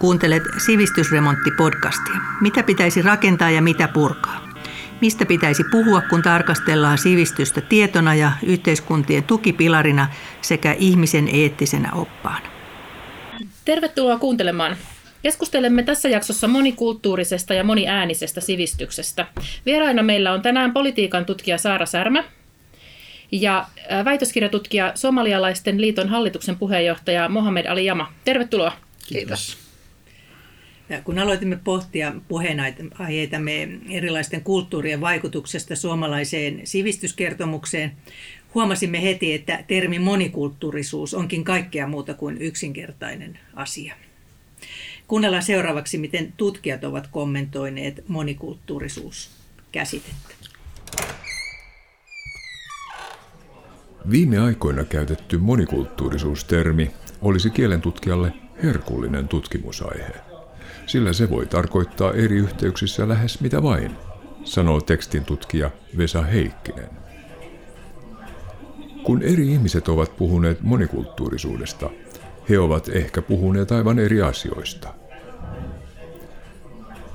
Kuuntelet Sivistysremontti-podcastia. Mitä pitäisi rakentaa ja mitä purkaa? Mistä pitäisi puhua, kun tarkastellaan sivistystä tietona ja yhteiskuntien tukipilarina sekä ihmisen eettisenä oppaana? Tervetuloa kuuntelemaan. Keskustelemme tässä jaksossa monikulttuurisesta ja moniäänisestä sivistyksestä. Vieraina meillä on tänään politiikan tutkija Saara Särmä ja väitöskirjatutkija Somalialaisten liiton hallituksen puheenjohtaja Mohamed Ali Jama. Tervetuloa. Kiitos. Ja kun aloitimme pohtia puheenaiheitamme erilaisten kulttuurien vaikutuksesta suomalaiseen sivistyskertomukseen, huomasimme heti, että termi monikulttuurisuus onkin kaikkea muuta kuin yksinkertainen asia. Kuunnellaan seuraavaksi, miten tutkijat ovat kommentoineet monikulttuurisuuskäsitettä. Viime aikoina käytetty monikulttuurisuustermi olisi kielentutkijalle herkullinen tutkimusaihe, sillä se voi tarkoittaa eri yhteyksissä lähes mitä vain, sanoo tekstin tutkija Vesa Heikkinen. Kun eri ihmiset ovat puhuneet monikulttuurisuudesta, he ovat ehkä puhuneet aivan eri asioista.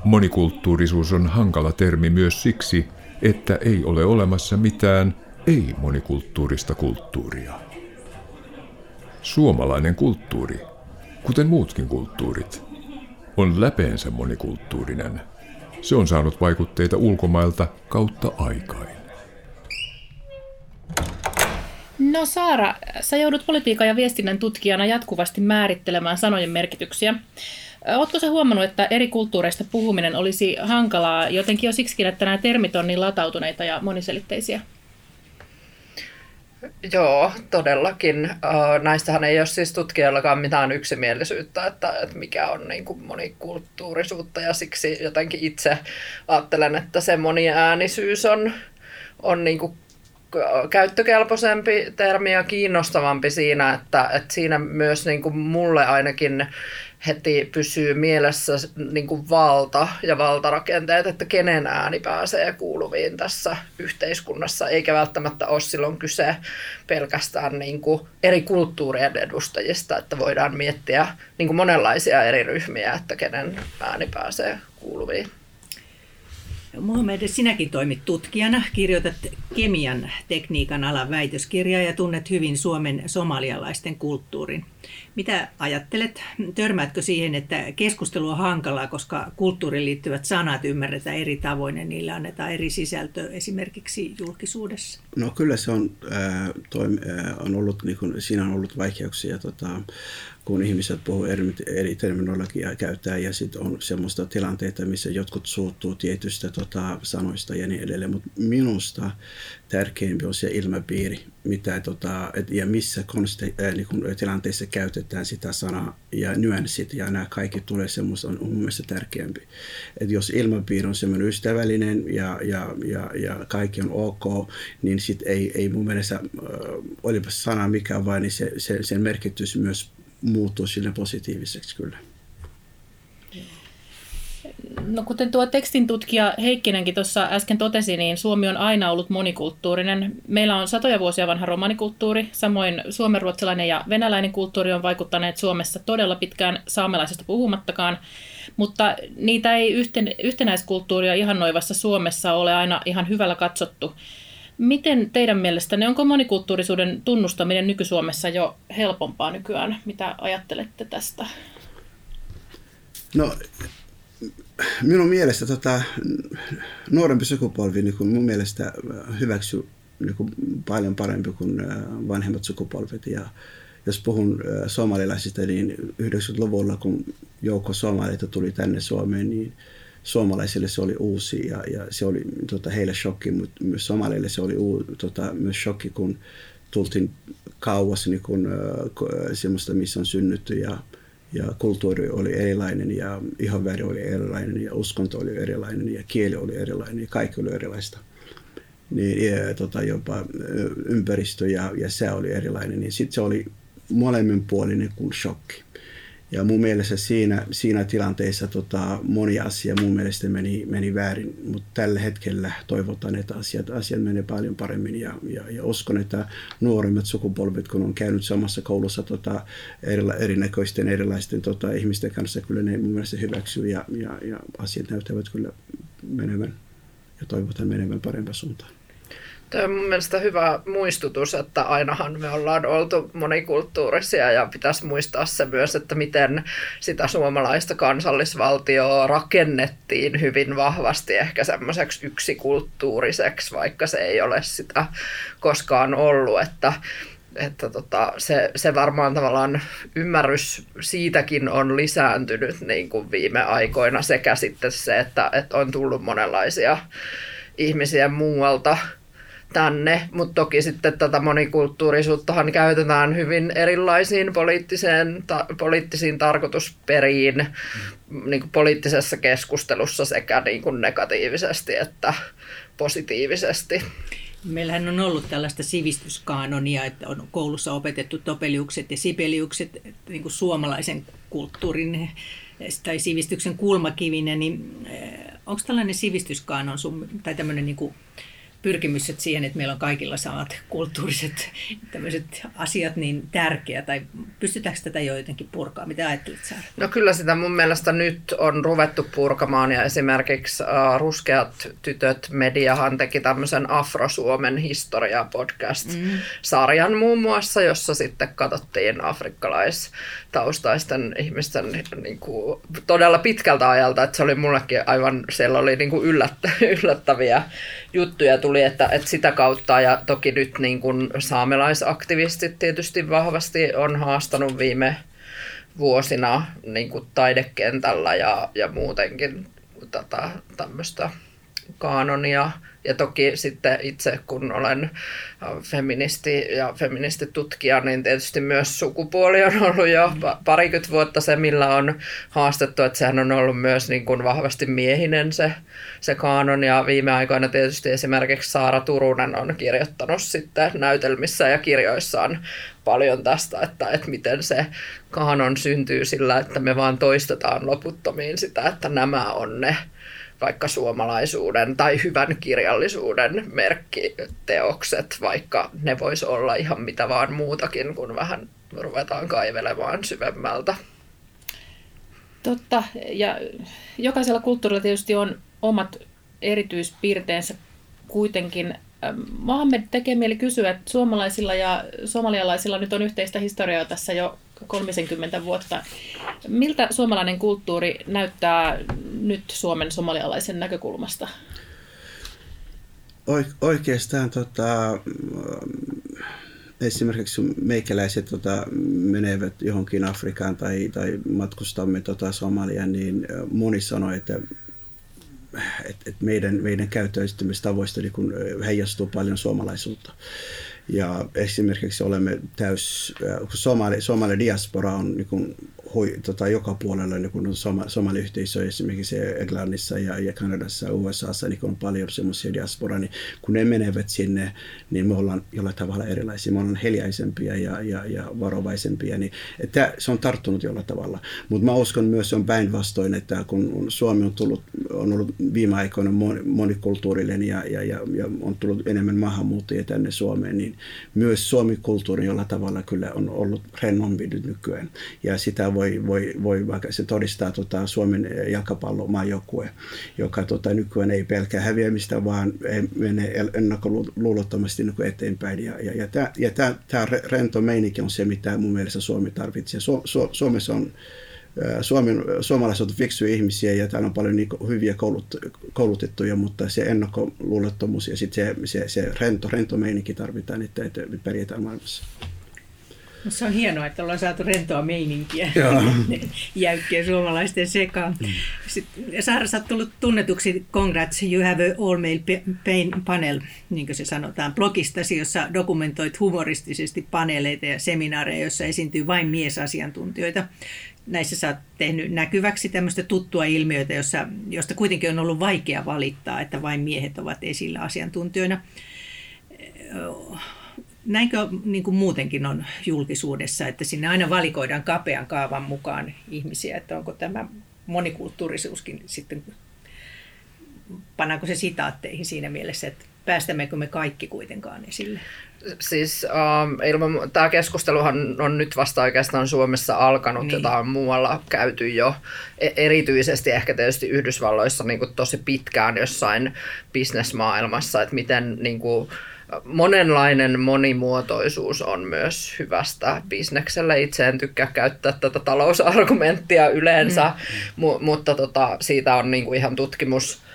Monikulttuurisuus on hankala termi myös siksi, että ei ole olemassa mitään ei-monikulttuurista kulttuuria. Suomalainen kulttuuri, kuten muutkin kulttuurit, on läpeensä monikulttuurinen. Se on saanut vaikutteita ulkomailta kautta aikain. No Saara, sä joudut politiikan ja viestinnän tutkijana jatkuvasti määrittelemään sanojen merkityksiä. Oletko sä huomannut, että eri kulttuureista puhuminen olisi hankalaa jotenkin jo siksi, että nämä termit on niin latautuneita ja moniselitteisiä? Joo, todellakin. Näistähän ei ole siis tutkijallakaan mitään yksimielisyyttä, että, että mikä on niin kuin monikulttuurisuutta ja siksi jotenkin itse ajattelen, että se moniäänisyys on, on niin kuin käyttökelpoisempi termi ja kiinnostavampi siinä, että, että siinä myös niin kuin mulle ainakin heti pysyy mielessä niin kuin valta ja valtarakenteet, että kenen ääni pääsee kuuluviin tässä yhteiskunnassa, eikä välttämättä ole silloin kyse pelkästään niin kuin eri kulttuurien edustajista, että voidaan miettiä niin kuin monenlaisia eri ryhmiä, että kenen ääni pääsee kuuluviin. Mohamed, sinäkin toimit tutkijana, kirjoitat kemian tekniikan alan väitöskirjaa ja tunnet hyvin Suomen somalialaisten kulttuurin. Mitä ajattelet? Törmäätkö siihen, että keskustelu on hankalaa, koska kulttuuriin liittyvät sanat ymmärretään eri tavoin ja niillä annetaan eri sisältö esimerkiksi julkisuudessa? No kyllä se on, äh, toim, äh, on ollut, niin kuin, siinä on ollut vaikeuksia. Tota, kun ihmiset puhuu eri, eri terminologiaa käyttää ja sitten on semmoista tilanteita, missä jotkut suuttuu tietystä tota, sanoista ja niin edelleen. Mutta minusta tärkeämpi on se ilmapiiri, mitä, tota, et, ja missä konste, äh, niin kun, tilanteissa käytetään sitä sanaa ja nyanssit ja nämä kaikki tulee semmoista on mun mielestä tärkeämpi. Et jos ilmapiiri on semmoinen ystävällinen ja, ja, ja, ja kaikki on ok, niin sitten ei, ei mun mielestä, äh, olipa sana mikä vain, niin se, se, sen merkitys myös muuttua sille positiiviseksi kyllä. No kuten tuo tekstin tutkija Heikkinenkin tuossa äsken totesi, niin Suomi on aina ollut monikulttuurinen. Meillä on satoja vuosia vanha romanikulttuuri, samoin suomenruotsalainen ja venäläinen kulttuuri on vaikuttaneet Suomessa todella pitkään saamelaisesta puhumattakaan, mutta niitä ei yhten, yhtenäiskulttuuria ihannoivassa Suomessa ole aina ihan hyvällä katsottu. Miten teidän mielestänne, onko monikulttuurisuuden tunnustaminen nyky-Suomessa jo helpompaa nykyään? Mitä ajattelette tästä? No, minun mielestä tota, nuorempi sukupolvi niin kuin mun mielestä hyväksyy niin kuin paljon parempi kuin äh, vanhemmat sukupolvet. Ja jos puhun äh, somalilaisista, niin 90-luvulla, kun joukko somaleita tuli tänne Suomeen, niin suomalaisille se oli uusi ja, ja se oli tota, heille shokki, mutta myös somalille se oli uu, tota, myös shokki, kun tultiin kauas niin kun, äh, semmoista, missä on synnytty ja, ja kulttuuri oli erilainen ja ihonväri oli erilainen ja uskonto oli erilainen ja kieli oli erilainen ja kaikki oli erilaista. Niin, ja, tota, jopa ympäristö ja, ja sää oli erilainen, niin sitten se oli molemminpuolinen kuin shokki. Ja mun mielestä siinä, siinä tilanteessa tota, moni asia mun mielestä meni, meni väärin, mutta tällä hetkellä toivotaan, että asiat, asiat menee paljon paremmin ja, ja, ja uskon, että nuoremmat sukupolvet, kun on käynyt samassa koulussa tota, erila, erinäköisten erilaisten tota, ihmisten kanssa, kyllä ne mun mielestä hyväksyy ja, ja, ja asiat näyttävät kyllä menevän ja toivotaan menevän parempaan suuntaan. Tämä on mun mielestä hyvä muistutus, että ainahan me ollaan oltu monikulttuurisia ja pitäisi muistaa se myös, että miten sitä suomalaista kansallisvaltioa rakennettiin hyvin vahvasti ehkä semmoiseksi yksikulttuuriseksi, vaikka se ei ole sitä koskaan ollut, että että tota, se, se varmaan tavallaan ymmärrys siitäkin on lisääntynyt niin kuin viime aikoina sekä sitten se, että, että on tullut monenlaisia ihmisiä muualta tänne, mutta toki sitten tätä monikulttuurisuuttahan käytetään hyvin erilaisiin poliittiseen, ta, poliittisiin tarkoitusperiin mm. niin kuin poliittisessa keskustelussa sekä niin kuin negatiivisesti että positiivisesti. Meillähän on ollut tällaista sivistyskaanonia, että on koulussa opetettu topeliukset ja sipeliukset niin kuin suomalaisen kulttuurin tai sivistyksen kulmakivinen, niin eh, onko tällainen sivistyskaanon sun, tai tämmöinen niin kuin pyrkimys että siihen, että meillä on kaikilla samat kulttuuriset tämmöiset asiat niin tärkeä, tai pystytäänkö tätä jo jotenkin purkaa? Mitä ajattelet Saara? No kyllä sitä mun mielestä nyt on ruvettu purkamaan, ja esimerkiksi uh, Ruskeat tytöt mediahan teki tämmöisen Afro-Suomen historia-podcast-sarjan mm. muun muassa, jossa sitten katsottiin afrikkalaistaustaisten ihmisten niin kuin, todella pitkältä ajalta, että se oli mullekin aivan, siellä oli niin kuin yllättä, yllättäviä juttuja tuli, että, että sitä kautta ja toki nyt niin kuin saamelaisaktivistit tietysti vahvasti on haastanut viime vuosina niin kuin taidekentällä ja, ja muutenkin tätä tämmöistä kaanonia ja toki sitten itse, kun olen äh, feministi ja feministitutkija, niin tietysti myös sukupuoli on ollut jo parikymmentä vuotta se, millä on haastettu, että sehän on ollut myös niin kuin vahvasti miehinen se, se kaanon. Ja viime aikoina tietysti esimerkiksi Saara Turunen on kirjoittanut sitten näytelmissä ja kirjoissaan paljon tästä, että, että miten se kaanon syntyy sillä, että me vaan toistetaan loputtomiin sitä, että nämä on ne vaikka suomalaisuuden tai hyvän kirjallisuuden merkkiteokset, vaikka ne vois olla ihan mitä vaan muutakin, kun vähän ruvetaan kaivelemaan syvemmältä. Totta, ja jokaisella kulttuurilla tietysti on omat erityispiirteensä kuitenkin. Mohammed tekee mieli kysyä, että suomalaisilla ja somalialaisilla nyt on yhteistä historiaa tässä jo 30 vuotta. Miltä suomalainen kulttuuri näyttää nyt Suomen somalialaisen näkökulmasta? Oikeastaan tota, esimerkiksi meikäläiset tota, menevät johonkin Afrikaan tai, tai matkustamme tota, Somaliaan, niin moni sanoi, että et, et meidän, meidän käyttäytymistavoista niin heijastuu paljon suomalaisuutta. Ja esimerkiksi olemme täys, kun somali, somali diaspora on niin kuin hui, tota, joka puolella niin kun on soma, somaliyhteisö esimerkiksi Englannissa ja, ja Kanadassa ja USAssa niin on paljon semmoisia diasporaa, niin kun ne menevät sinne, niin me ollaan jollain tavalla erilaisia. Me ollaan hiljaisempia ja, ja, ja varovaisempia, niin että se on tarttunut jollain tavalla. Mutta mä uskon myös on päinvastoin, että kun Suomi on, tullut, on ollut viime aikoina monikulttuurillinen ja, ja, ja, ja on tullut enemmän maahanmuuttajia tänne Suomeen, niin myös Suomi-kulttuuri jollain tavalla kyllä on ollut rennompi nykyään. Ja sitä voi voi, voi, voi vaikka se todistaa tota, Suomen jalkapallomaajoukkue, joka tota, nykyään ei pelkää häviämistä, vaan menee ennakkoluulottomasti niin eteenpäin. Ja, ja, ja, tämä, ja tämä, tämä rento meininki on se, mitä mun mielestä Suomi tarvitsee. Su, Su, Suomessa on Suomen, suomalaiset ovat fiksuja ihmisiä ja täällä on paljon niin hyviä koulut, koulutettuja, mutta se ennakkoluulottomuus ja sitten se, se, se rento, rento meininki tarvitaan, että, että pärjätään maailmassa. Se on hienoa, että ollaan saatu rentoa meininkiä jäykkien suomalaisten sekaan. Mm. Sitten Saara, sä tullut tunnetuksi Congrats, you have a all male pain panel, niin kuin se sanotaan, blogistasi, jossa dokumentoit humoristisesti paneeleita ja seminaareja, joissa esiintyy vain miesasiantuntijoita. Näissä sä oot tehnyt näkyväksi tämmöistä tuttua ilmiötä, jossa, josta kuitenkin on ollut vaikea valittaa, että vain miehet ovat esillä asiantuntijoina näinkö niin kuin muutenkin on julkisuudessa, että sinne aina valikoidaan kapean kaavan mukaan ihmisiä, että onko tämä monikulttuurisuuskin sitten, pannaanko se sitaatteihin siinä mielessä, että päästämmekö me kaikki kuitenkaan esille? Siis äh, ilman, tämä keskusteluhan on nyt vasta oikeastaan Suomessa alkanut, niin. jota on muualla käyty jo e- erityisesti ehkä tietysti Yhdysvalloissa niin kuin tosi pitkään jossain bisnesmaailmassa, että miten niin kuin, monenlainen monimuotoisuus on myös hyvästä bisnekselle. Itse en tykkää käyttää tätä talousargumenttia yleensä, mm. mu- mutta tota, siitä on niin kuin ihan tutkimus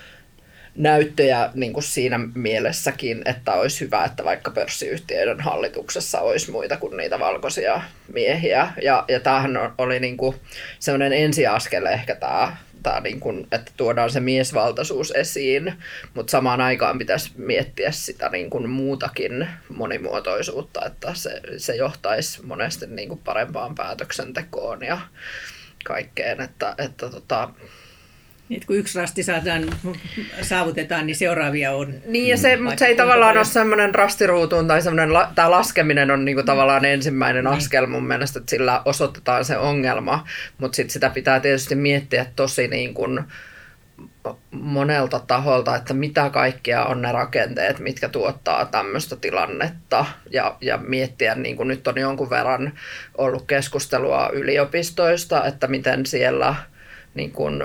näyttöjä niin kuin siinä mielessäkin, että olisi hyvä, että vaikka pörssiyhtiöiden hallituksessa olisi muita kuin niitä valkoisia miehiä. Ja, ja tämähän oli niin kuin sellainen ensiaskel ehkä tämä, tämä niin kuin, että tuodaan se miesvaltaisuus esiin, mutta samaan aikaan pitäisi miettiä sitä niin kuin muutakin monimuotoisuutta, että se, se johtaisi monesti niin kuin parempaan päätöksentekoon ja kaikkeen, että, että tota, niin, kun yksi rasti saadaan, saavutetaan, niin seuraavia on. Niin, ja se, mutta se ei tavallaan ole semmoinen rastiruutuun tai semmoinen, tämä laskeminen on niinku tavallaan ensimmäinen niin. askel mun mielestä, että sillä osoitetaan se ongelma, mutta sitten sitä pitää tietysti miettiä tosi niin kuin monelta taholta, että mitä kaikkea on ne rakenteet, mitkä tuottaa tämmöistä tilannetta ja, ja miettiä, niin kuin nyt on jonkun verran ollut keskustelua yliopistoista, että miten siellä – niin kuin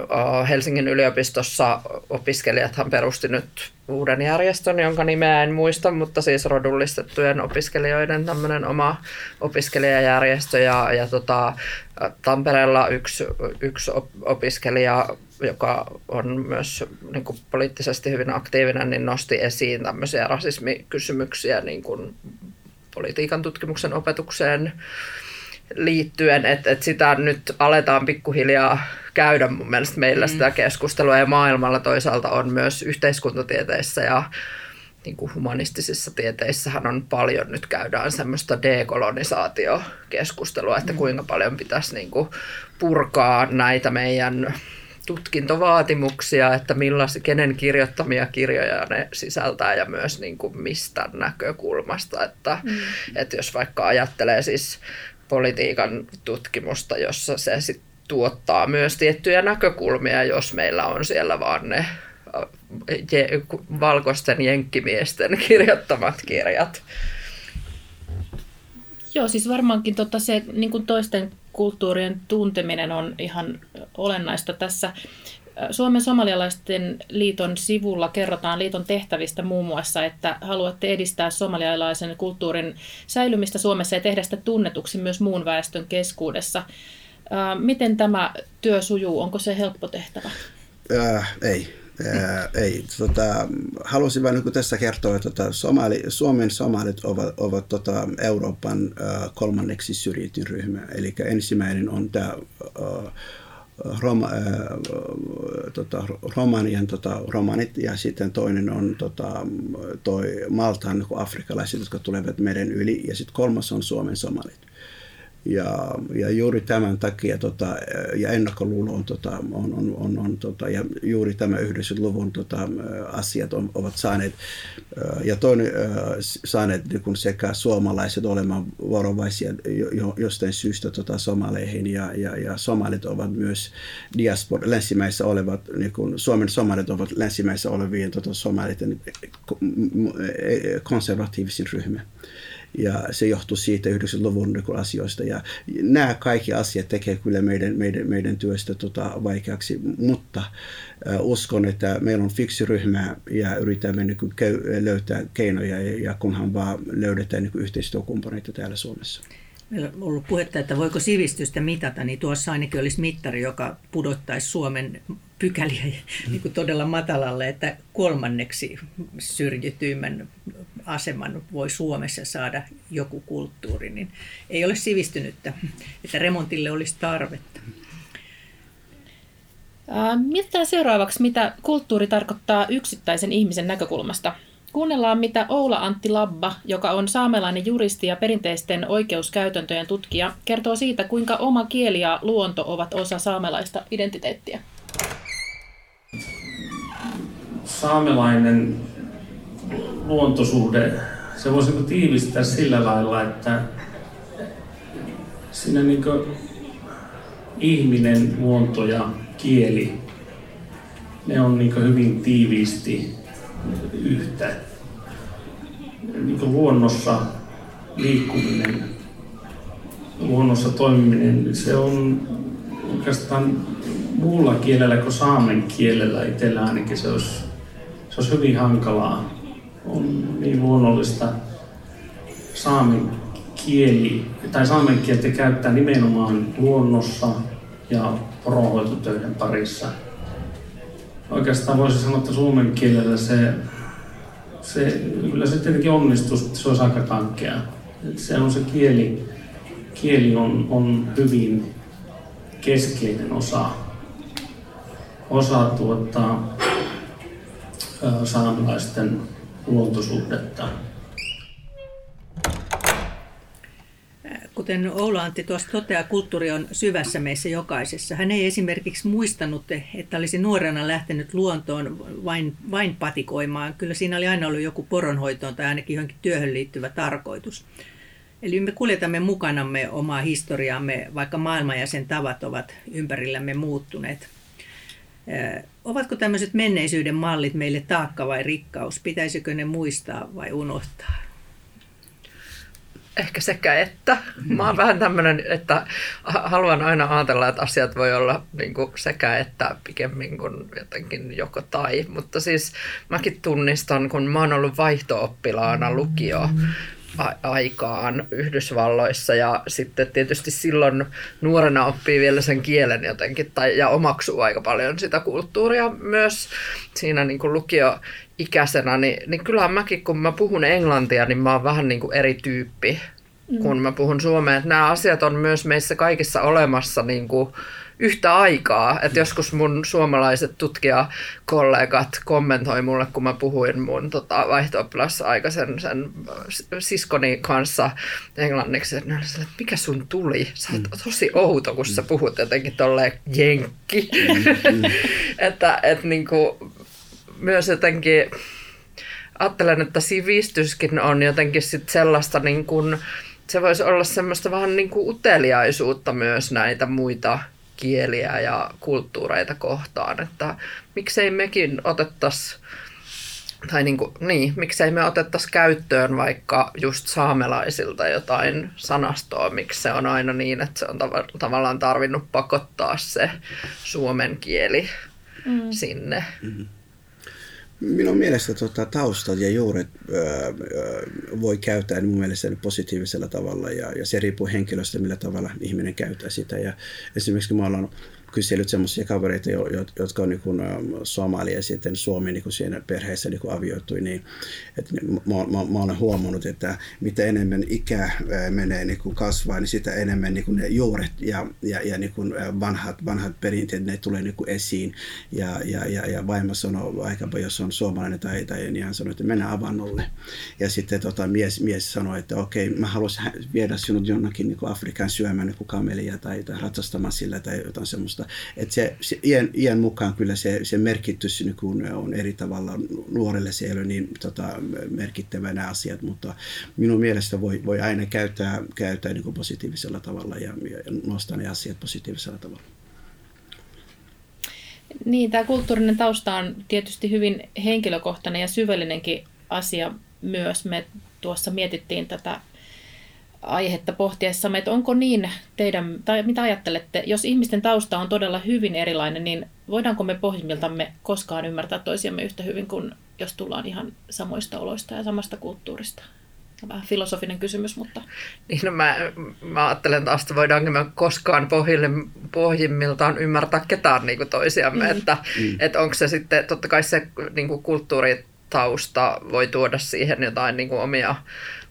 Helsingin yliopistossa opiskelijathan perusti nyt uuden järjestön, jonka nimeä en muista, mutta siis rodullistettujen opiskelijoiden tämmöinen oma opiskelijajärjestö. Ja, ja tota, Tampereella yksi, yksi opiskelija, joka on myös niin kuin poliittisesti hyvin aktiivinen, niin nosti esiin tämmöisiä rasismikysymyksiä niin kuin politiikan tutkimuksen opetukseen liittyen, että, että sitä nyt aletaan pikkuhiljaa käydä mun mielestä meillä mm. sitä keskustelua ja maailmalla toisaalta on myös yhteiskuntatieteissä ja niin kuin humanistisissa tieteissähän on paljon, nyt käydään semmoista dekolonisaatiokeskustelua, että mm. kuinka paljon pitäisi niin kuin purkaa näitä meidän tutkintovaatimuksia, että millaisia, kenen kirjoittamia kirjoja ne sisältää ja myös niin kuin mistä näkökulmasta. Että, mm. että jos vaikka ajattelee siis politiikan tutkimusta, jossa se sit tuottaa myös tiettyjä näkökulmia, jos meillä on siellä vaan ne je, valkoisten jenkkimiesten kirjoittamat kirjat. Joo, siis varmaankin tota se niin kuin toisten kulttuurien tunteminen on ihan olennaista tässä. Suomen somalialaisten liiton sivulla kerrotaan liiton tehtävistä muun muassa, että haluatte edistää somalialaisen kulttuurin säilymistä Suomessa ja tehdä sitä tunnetuksi myös muun väestön keskuudessa. Miten tämä työ sujuu? Onko se helppo tehtävä? Äh, ei. Äh, ei. Tota, haluaisin vain niin tässä kertoa, että tota, Somali, Suomen somalit ovat, ovat tota, Euroopan äh, kolmanneksi syrjityn ryhmä. Eli ensimmäinen on tämä Roma, äh, tota, Romanian tota, romanit ja sitten toinen on tota, toi Maltaan niin afrikalaiset, jotka tulevat meren yli ja sitten kolmas on Suomen somalit. Ja, ja juuri tämän takia tota, ja ennakkoluulo on, tota, on, on, on, on tota, ja juuri tämä 90-luvun tota, asiat on, ovat saaneet ja toinen saaneet niin sekä suomalaiset olemaan varovaisia jostain syystä tota, somaleihin ja, ja, ja somalit ovat myös diaspora, länsimäissä olevat, niin kuin Suomen somalit ovat länsimäissä olevien tota, somaliten konservatiivisin ryhmä ja se johtuu siitä 90-luvun niin asioista. Ja nämä kaikki asiat tekee kyllä meidän, meidän, meidän työstä tota, vaikeaksi, mutta uskon, että meillä on fiksi ryhmä ja yritämme niin kuin, löytää keinoja ja kunhan vaan löydetään niin yhteistyökumppaneita täällä Suomessa. Meillä on ollut puhetta, että voiko sivistystä mitata, niin tuossa ainakin olisi mittari, joka pudottaisi Suomen pykäliä niin kuin todella matalalle, että kolmanneksi syrjityimmän aseman voi Suomessa saada joku kulttuuri, niin ei ole sivistynyttä, että remontille olisi tarvetta. Mietitään seuraavaksi, mitä kulttuuri tarkoittaa yksittäisen ihmisen näkökulmasta. Kuunnellaan, mitä Oula Antti Labba, joka on saamelainen juristi ja perinteisten oikeuskäytäntöjen tutkija, kertoo siitä, kuinka oma kieli ja luonto ovat osa saamelaista identiteettiä. Saamelainen luontosuhde se voisi niinku tiivistää sillä lailla, että siinä niin ihminen, luonto ja kieli, ne on niin hyvin tiiviisti yhtä. Niin luonnossa liikkuminen, luonnossa toimiminen, se on oikeastaan muulla kielellä kuin saamen kielellä itsellä ainakin se olisi, se olisi hyvin hankalaa. On niin luonnollista saamen kieli, tai saamen kieltä käyttää nimenomaan luonnossa ja poronhoitotöiden parissa. Oikeastaan voisi sanoa, että suomen kielellä se, se kyllä se tietenkin onnistuu, että se olisi aika kankea. Se on se kieli, kieli on, on hyvin keskeinen osa, osa tuota, saamelaisten luontosuhdetta. Kuten Oula Antti tuossa toteaa, kulttuuri on syvässä meissä jokaisessa. Hän ei esimerkiksi muistanut, että olisi nuorena lähtenyt luontoon vain, vain patikoimaan. Kyllä siinä oli aina ollut joku poronhoitoon tai ainakin johonkin työhön liittyvä tarkoitus. Eli me kuljetamme mukanamme omaa historiaamme, vaikka maailma ja sen tavat ovat ympärillämme muuttuneet. Ovatko tämmöiset menneisyyden mallit meille taakka vai rikkaus? Pitäisikö ne muistaa vai unohtaa? Ehkä sekä että. Mä oon vähän tämmöinen, että haluan aina ajatella, että asiat voi olla niin kuin sekä että pikemmin kuin jotenkin joko tai. Mutta siis mäkin tunnistan, kun mä oon ollut vaihto-oppilaana lukio aikaan Yhdysvalloissa ja sitten tietysti silloin nuorena oppii vielä sen kielen jotenkin tai, ja omaksuu aika paljon sitä kulttuuria myös siinä niin kuin lukioikäisenä, niin, niin kyllähän mäkin kun mä puhun englantia, niin mä oon vähän niin kuin eri tyyppi mm. kun mä puhun suomea. Että nämä asiat on myös meissä kaikissa olemassa niin kuin yhtä aikaa. Että joskus mun suomalaiset tutkijakollegat kommentoi mulle, kun mä puhuin mun tota, vaihto aikaisen sen siskoni kanssa englanniksi, että, että mikä sun tuli? Sä oot mm. tosi outo, kun sä puhut jotenkin tolleen jenkki. Mm, mm. että et, niinku, myös jotenkin ajattelen, että sivistyskin on jotenkin sit sellaista niin kuin, se voisi olla semmoista vähän niin kuin uteliaisuutta myös näitä muita kieliä ja kulttuureita kohtaan, että miksei mekin otettaisi tai niin, kuin, niin, miksei me otettaisi käyttöön vaikka just saamelaisilta jotain sanastoa, miksi se on aina niin, että se on tav- tavallaan tarvinnut pakottaa se suomen kieli mm. sinne. Mm-hmm. Minun mielestä tota, taustat ja juuret öö, voi käyttää mun mielestä positiivisella tavalla ja, ja se riippuu henkilöstä, millä tavalla ihminen käyttää sitä. Ja esimerkiksi kun me ollaan kysellyt semmoisia kavereita, jotka on niin kuin, somali ja sitten Suomi niin siinä perheessä niin avioitui, niin että mä, mä, mä olen huomannut, että mitä enemmän ikä menee niin kasvaa, niin sitä enemmän niin ne juuret ja, ja, ja niin vanhat, vanhat perinteet, ne tulee niin esiin. Ja, ja, ja, ja vaimo sanoo vaikkapa, jos on suomalainen tai, tai niin hän sanoo, että mennään avannolle. Ja sitten tota, mies, mies sanoi, että okei, mä haluaisin viedä sinut jonnekin niin Afrikan syömään niin kamelia tai, tai ratsastamaan sillä tai jotain semmoista että se, se iän, iän, mukaan kyllä se, se merkitys niin kun on eri tavalla. Nuorelle se ei ole niin tota, merkittävä nämä asiat, mutta minun mielestä voi, voi aina käyttää, käyttää niin positiivisella tavalla ja, ja nostaa ne asiat positiivisella tavalla. Niin, tämä kulttuurinen tausta on tietysti hyvin henkilökohtainen ja syvällinenkin asia myös. Me tuossa mietittiin tätä aihetta pohtiessamme, että onko niin teidän, tai mitä ajattelette, jos ihmisten tausta on todella hyvin erilainen, niin voidaanko me pohjimmiltamme koskaan ymmärtää toisiamme yhtä hyvin kuin jos tullaan ihan samoista oloista ja samasta kulttuurista? Vähän filosofinen kysymys, mutta... Niin, no mä, mä ajattelen taas, että voidaanko me koskaan pohjille, pohjimmiltaan ymmärtää ketään niin kuin toisiamme, mm. että, mm. että onko se sitten, totta kai se niin kuin kulttuuritausta voi tuoda siihen jotain niin kuin omia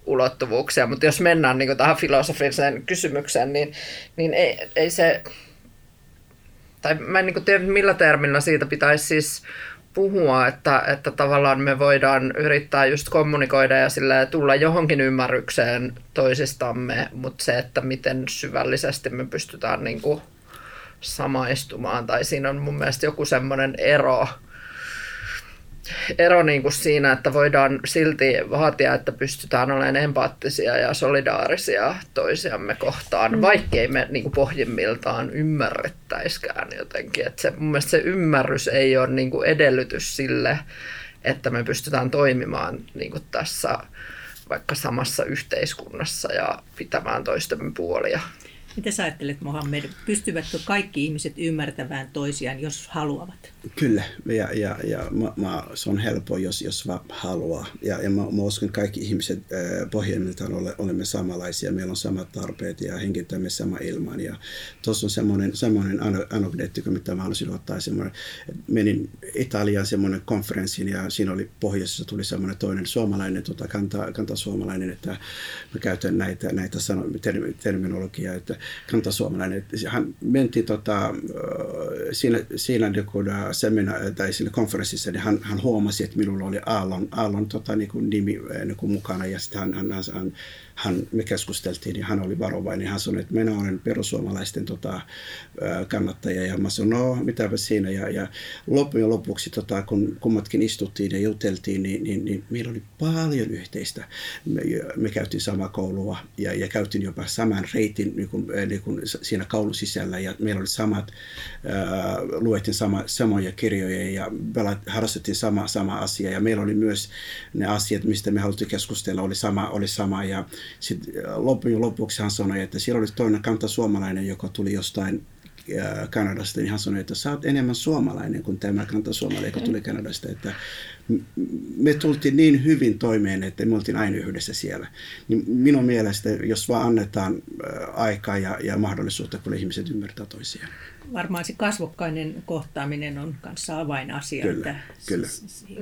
ulottuvuuksia, mutta jos mennään niin tähän filosofiseen kysymykseen, niin, niin ei, ei se, tai mä en niin tiedä millä termillä siitä pitäisi siis puhua, että, että tavallaan me voidaan yrittää just kommunikoida ja sillä tulla johonkin ymmärrykseen toisistamme, mutta se, että miten syvällisesti me pystytään niin kuin samaistumaan, tai siinä on mun mielestä joku semmoinen ero, ero niin kuin siinä, että voidaan silti vaatia, että pystytään olemaan empaattisia ja solidaarisia toisiamme kohtaan, mm. vaikkei me niin kuin pohjimmiltaan ymmärrettäiskään jotenkin. Että se, mun mielestä se ymmärrys ei ole niin kuin edellytys sille, että me pystytään toimimaan niin kuin tässä vaikka samassa yhteiskunnassa ja pitämään toistemme puolia. Mitä sä ajattelet, Mohammed? Pystyvätkö kaikki ihmiset ymmärtämään toisiaan, jos haluavat? Kyllä, ja, ja, ja mä, mä, se on helppo, jos, jos vaan haluaa. Ja, ja mä, mä uskon, että kaikki ihmiset pohjimmiltaan ole, olemme samanlaisia, meillä on samat tarpeet ja hengitämme sama ilman. Ja tuossa on semmoinen, semmoinen anekdootti, mitä mä haluaisin ottaa. Semmoinen, menin Italiaan semmoinen konferenssiin ja siinä oli pohjoisessa tuli semmoinen toinen suomalainen, tota, kanta, kanta suomalainen, että mä käytän näitä, näitä sano, term, terminologiaa, että kantasuomalainen. Hän menti tota, siinä, siinä kun semina, tai siinä konferenssissa, niin hän, hän huomasi, että minulla oli Aallon, Aallon tota, niin kuin nimi niin kuin mukana ja sitten hän, hän, hän, hän, me keskusteltiin ja hän oli varovainen. Hän sanoi, että minä olen perussuomalaisten tota, kannattaja ja mä sanoin, no mitäpä siinä. Ja, ja loppujen lopuksi, tota, kun kummatkin istuttiin ja juteltiin, niin, niin, niin meillä oli paljon yhteistä. Me, me käytiin samaa koulua ja, ja käytiin jopa saman reitin niin kuin, niin kuin siinä koulun sisällä ja meillä oli samat, äh, luettiin sama, samoja kirjoja ja harrastettiin sama, sama asia ja meillä oli myös ne asiat, mistä me haluttiin keskustella, oli sama, oli sama ja sitten loppujen lopuksi hän sanoi, että siellä oli toinen kanta suomalainen, joka tuli jostain Kanadasta, niin hän sanoi, että sä oot enemmän suomalainen kuin tämä kanta suomalainen, joka tuli Kanadasta. Että me tultiin niin hyvin toimeen, että me oltiin aina yhdessä siellä. Niin minun mielestä, jos vaan annetaan aikaa ja, ja mahdollisuutta, kun ihmiset ymmärtää toisiaan varmaan se kasvokkainen kohtaaminen on kanssa avainasia. Kyllä, että kyllä.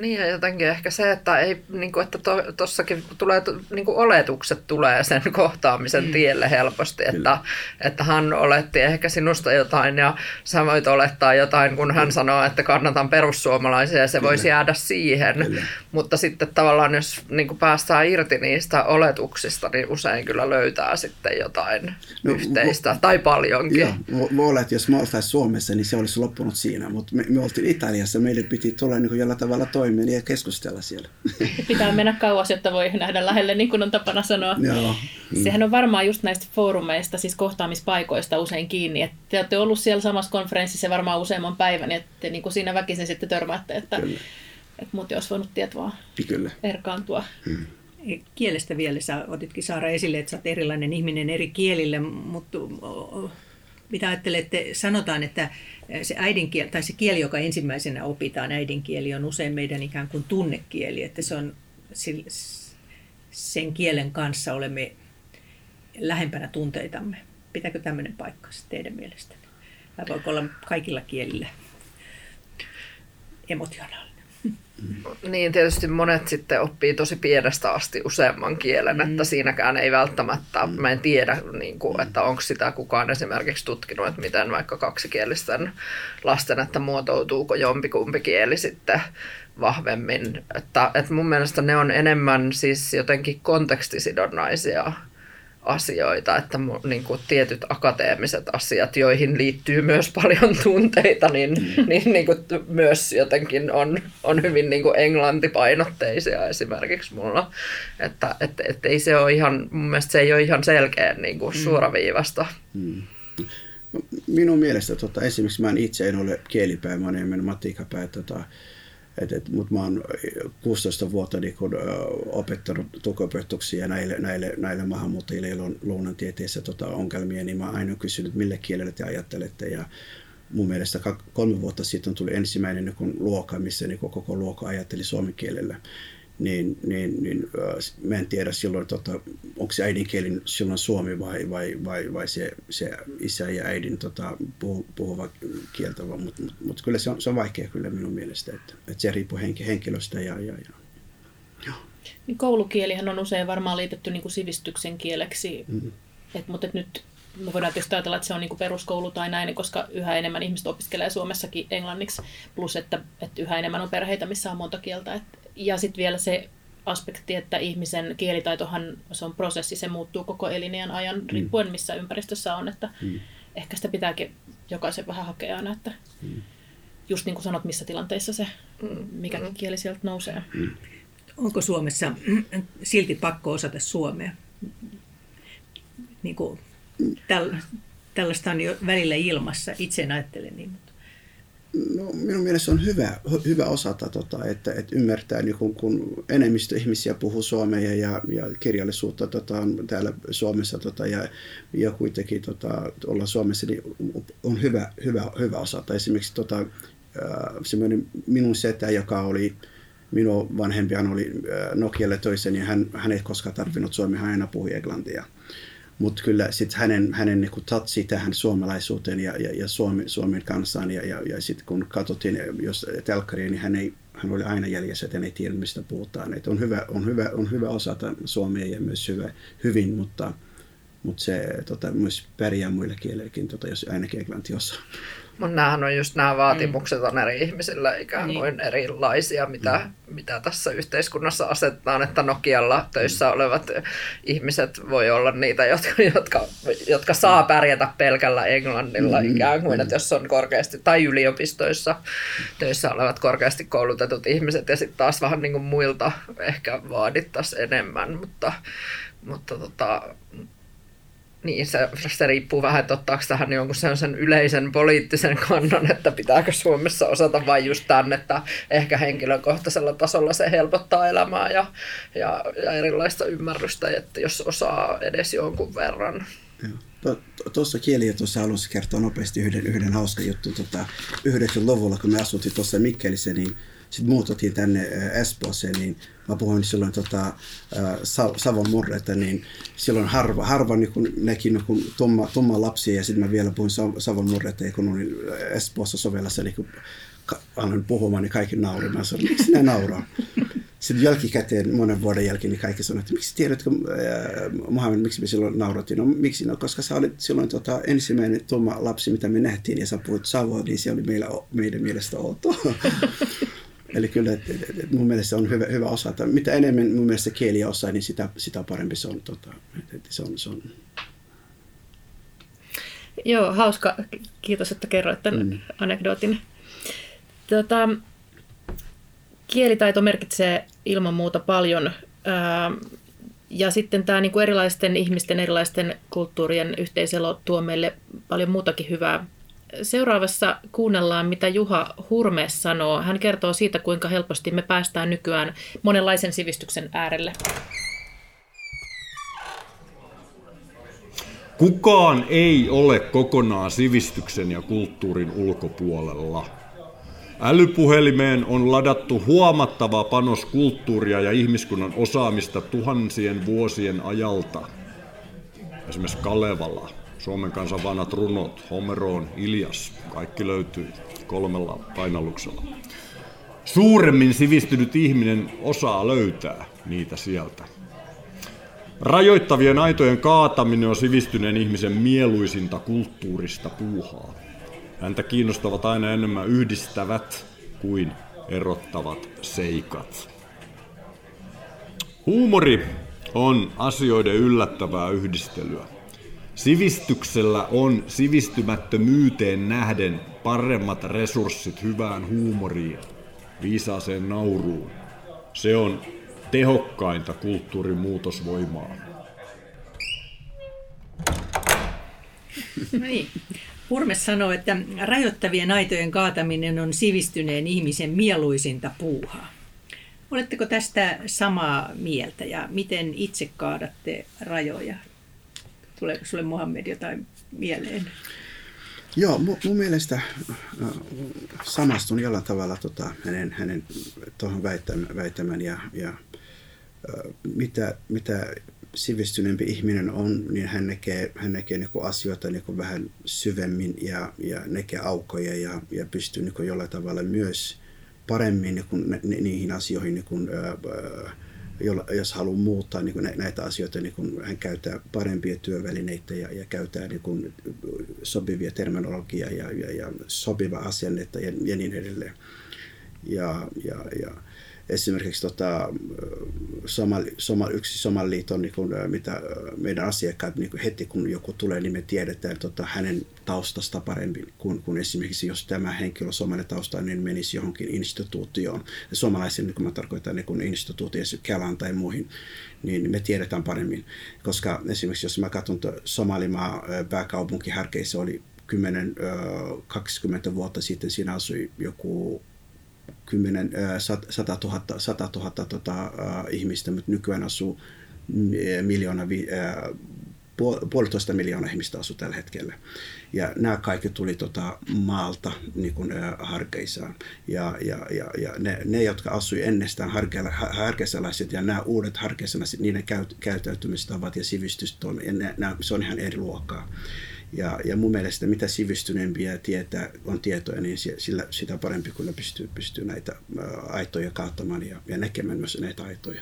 Niin ja jotenkin ehkä se, että, ei, niin kuin, että tuossakin to, tulee, niin kuin oletukset tulee sen kohtaamisen mm. tielle helposti, että, että hän oletti ehkä sinusta jotain ja sä voit olettaa jotain, kun hän sanoo, että kannatan perussuomalaisia ja se kyllä. voisi jäädä siihen. Kyllä. Mutta sitten tavallaan jos niin kuin päästään irti niistä oletuksista, niin usein kyllä löytää sitten jotain no, yhteistä vo, tai paljonkin. Joo, voi olla, että jos mä oltaisiin Suomessa, niin se olisi loppunut siinä. Mutta me, me oltiin Italiassa, meille piti tulla niin jollain tavalla toimeen ja keskustella siellä. Pitää mennä kauas, jotta voi nähdä lähelle, niin kuin on tapana sanoa. Joo. Sehän on varmaan just näistä foorumeista, siis kohtaamispaikoista usein kiinni. Että te olette ollut siellä samassa konferenssissa varmaan useamman päivän, ja te niin kuin siinä väkisin sitten törmäätte, että, että muuten olisi voinut tiet vaan Kyllä. erkaantua. Mm kielestä vielä. Sä otitkin Saara esille, että sä oot erilainen ihminen eri kielillä, mutta mitä ajattelette, sanotaan, että se äidinkieli, tai se kieli, joka ensimmäisenä opitaan, äidinkieli, on usein meidän ikään kuin tunnekieli, että se on sen kielen kanssa olemme lähempänä tunteitamme. Pitääkö tämmöinen paikka teidän mielestänne? Tai voiko olla kaikilla kielillä emotionaalinen? Niin, tietysti monet sitten oppii tosi pienestä asti useamman kielen, mm. että siinäkään ei välttämättä, mm. mä en tiedä, niin kuin, että onko sitä kukaan esimerkiksi tutkinut, että miten vaikka kaksikielisten lasten, että muotoutuuko jompikumpi kieli sitten vahvemmin. Että, että mun mielestä ne on enemmän siis jotenkin kontekstisidonnaisia asioita, että niin kuin tietyt akateemiset asiat, joihin liittyy myös paljon tunteita, niin, mm. niin, niin kuin myös jotenkin on, on hyvin niin kuin englantipainotteisia esimerkiksi mulla. Että et, et ei se ole ihan, mun mielestä se ei ole ihan selkeä niin kuin mm. suoraviivasta. Mm. Minun mielestä tota, esimerkiksi mä itse en ole kielipää, mä olen matikapää. Tota, mutta mä oon 16 vuotta niin kun, opettanut tukopetuksia näille, näille, näille maahanmuuttajille, joilla on luonnontieteessä tota, ongelmia, niin mä oon aina kysynyt, millä kielellä te ajattelette. Ja mun mielestä kolme vuotta sitten tuli ensimmäinen niin luokka, missä niin koko luokka ajatteli suomen kielellä niin, niin, niin äh, mä en tiedä silloin, tota, onko se äidinkieli silloin suomi vai, vai, vai, vai se, se isä ja äidin tota, puhu, puhuva kieltä, mutta mut, mut kyllä se on, se on vaikea kyllä minun mielestä, että, että se riippuu henki, henkilöstä ja, ja, ja. Niin koulukielihän on usein varmaan liitetty niin kuin sivistyksen kieleksi, mm. et, mutta et nyt me voidaan tietysti ajatella, että se on niin kuin peruskoulu tai näin, koska yhä enemmän ihmiset opiskelee Suomessakin englanniksi, plus että, että yhä enemmän on perheitä, missä on monta kieltä. Et, ja sitten vielä se aspekti, että ihmisen kielitaitohan se on prosessi, se muuttuu koko eliniän ajan mm. riippuen missä ympäristössä on, että mm. ehkä sitä pitääkin jokaisen vähän hakea aina, että mm. just niin kuin sanot, missä tilanteissa se mikä kieli sieltä nousee. Onko Suomessa silti pakko osata suomea? Niin kuin, täl, tällaista on jo välillä ilmassa, itse ajattelen niin. No, minun mielestä on hyvä, hyvä osata, tota, että, että ymmärtää, niin kun, kun enemmistö ihmisiä puhuu suomea ja, ja kirjallisuutta tota, täällä Suomessa tota, ja, ja kuitenkin tota, olla Suomessa, niin on hyvä, hyvä, hyvä osata. Esimerkiksi tota, semmoinen minun setä, joka oli minun vanhempiaan oli Nokialle töissä, niin hän, hän ei koskaan tarvinnut suomea, hän aina puhui englantia. Mutta kyllä sitten hänen, hänen niinku tatsi tähän suomalaisuuteen ja, ja, ja Suomi, Suomen kansaan ja, ja, ja sitten kun katsottiin jos telkkariin, niin hän, ei, hän oli aina jäljessä, että hän ei tiedä mistä puhutaan. Et on, hyvä, on, hyvä, on hyvä osata suomea ja myös hyvä, hyvin, mutta, mutta se tota, myös pärjää muille kielillekin, tota, jos ainakin englanti osaa. Mutta nämähän on just nämä vaatimukset on eri ihmisillä ikään niin. kuin niin. erilaisia, mitä, mm. mitä tässä yhteiskunnassa asetetaan, että Nokialla töissä mm. olevat ihmiset voi olla niitä, jotka, jotka, jotka saa pärjätä pelkällä englannilla mm. ikään kuin, että jos on korkeasti, tai yliopistoissa töissä olevat korkeasti koulutetut ihmiset, ja sitten taas vähän niin kuin muilta ehkä vaadittaisiin enemmän, mutta, mutta tota, niin, se, se riippuu vähän, että ottaako tähän jonkun sen yleisen poliittisen kannan, että pitääkö Suomessa osata vain just tämän, että ehkä henkilökohtaisella tasolla se helpottaa elämää ja, ja, ja erilaista ymmärrystä, että jos osaa edes jonkun verran. Tuossa kieli ja tuossa alussa kertoo nopeasti yhden, yhden hauska juttu. Tota, 90-luvulla, kun me asuttiin tuossa Mikkelissä, niin sitten muututtiin tänne Espooseen, niin mä puhuin silloin tota, Savon murreita, niin silloin harva, harva niin kun näki niin kun tumma, tumma lapsia ja sitten mä vielä puhuin Savon murreita, kun olin Espoossa sovellassa, niin kun aloin puhumaan, niin kaikki naurivat. Mä sanoin, miksi ne nauraa? Sitten jälkikäteen, monen vuoden jälkeen, niin kaikki sanoivat, että miksi tiedätkö, Mohamed, miksi me silloin naurattiin? No miksi? No, koska sä olit silloin tota, ensimmäinen tumma lapsi, mitä me nähtiin, ja sä puhuit savoa, niin se oli meillä, meidän mielestä outoa. Eli kyllä et, et, et mun mielestä on hyvä, hyvä osata. Mitä enemmän mun mielestä kieliä osaa, niin sitä, sitä parempi se on. Tota, et, et se on, se on. Joo, hauska. Kiitos, että kerroit tämän mm. anekdootin. Tota, kielitaito merkitsee ilman muuta paljon. Ja sitten tämä niin kuin erilaisten ihmisten, erilaisten kulttuurien yhteiselo tuo meille paljon muutakin hyvää Seuraavassa kuunnellaan, mitä Juha Hurme sanoo. Hän kertoo siitä, kuinka helposti me päästään nykyään monenlaisen sivistyksen äärelle. Kukaan ei ole kokonaan sivistyksen ja kulttuurin ulkopuolella. Älypuhelimeen on ladattu huomattava panos kulttuuria ja ihmiskunnan osaamista tuhansien vuosien ajalta. Esimerkiksi Kalevala Suomen kansan vanhat runot, Homeroon, Ilias, kaikki löytyy kolmella painalluksella. Suuremmin sivistynyt ihminen osaa löytää niitä sieltä. Rajoittavien aitojen kaataminen on sivistyneen ihmisen mieluisinta kulttuurista puuhaa. Häntä kiinnostavat aina enemmän yhdistävät kuin erottavat seikat. Huumori on asioiden yllättävää yhdistelyä. Sivistyksellä on sivistymättömyyteen nähden paremmat resurssit hyvään huumoriin, viisaaseen nauruun. Se on tehokkainta kulttuurin muutosvoimaa. No niin. Hurme sanoo, että rajoittavien aitojen kaataminen on sivistyneen ihmisen mieluisinta puuhaa. Oletteko tästä samaa mieltä ja miten itse kaadatte rajoja? Tuleeko sinulle Mohammed jotain mieleen? Joo, mun, mun mielestä äh, samastun jollain tavalla tota, hänen, hänen tuohon väittämään, väittämään ja, ja äh, mitä, mitä sivistyneempi ihminen on, niin hän näkee, hän näkee niin asioita niin vähän syvemmin ja, ja näkee aukoja ja, ja pystyy niin jollain tavalla myös paremmin niin kuin, niihin asioihin niin kuin, äh, jolla, jos haluaa muuttaa niin kuin näitä asioita, niin kuin hän käyttää parempia työvälineitä ja, ja käyttää niin kuin sopivia terminologiaa ja, ja, ja sopivaa asennetta ja, ja niin edelleen. Ja, ja, ja esimerkiksi tota, Somali, Somali, yksi Somaliliiton, niin mitä meidän asiakkaat niin kuin heti kun joku tulee, niin me tiedetään tota, hänen taustasta paremmin kuin, kuin esimerkiksi jos tämä henkilö on tausta, niin menisi johonkin instituutioon. Suomalaisen, niin kun mä tarkoitan niin instituutioon, Kelaan tai muihin, niin me tiedetään paremmin. Koska esimerkiksi jos mä katson Somalimaa pääkaupunki Härkeissä oli 10-20 vuotta sitten, siinä asui joku 10, 100 000, 100 000 tota, ihmistä, mutta nykyään asuu miljoona, puolitoista miljoonaa ihmistä asuu tällä hetkellä. Ja nämä kaikki tuli tota maalta niin kuin, harkeissaan. Ja, ja, ja, ja ne, ne, jotka asui ennestään harkeisalaiset ja nämä uudet harkeisalaiset, niiden käyt, käyttäytymistavat ja sivistystoimi, ja ne, nämä, se on ihan eri luokkaa. Ja, ja mun mielestä mitä sivistyneempiä tietää, on tietoja, niin sillä, sitä parempi kyllä pystyy, pystyy näitä aitoja kaatamaan ja, ja näkemään myös näitä aitoja.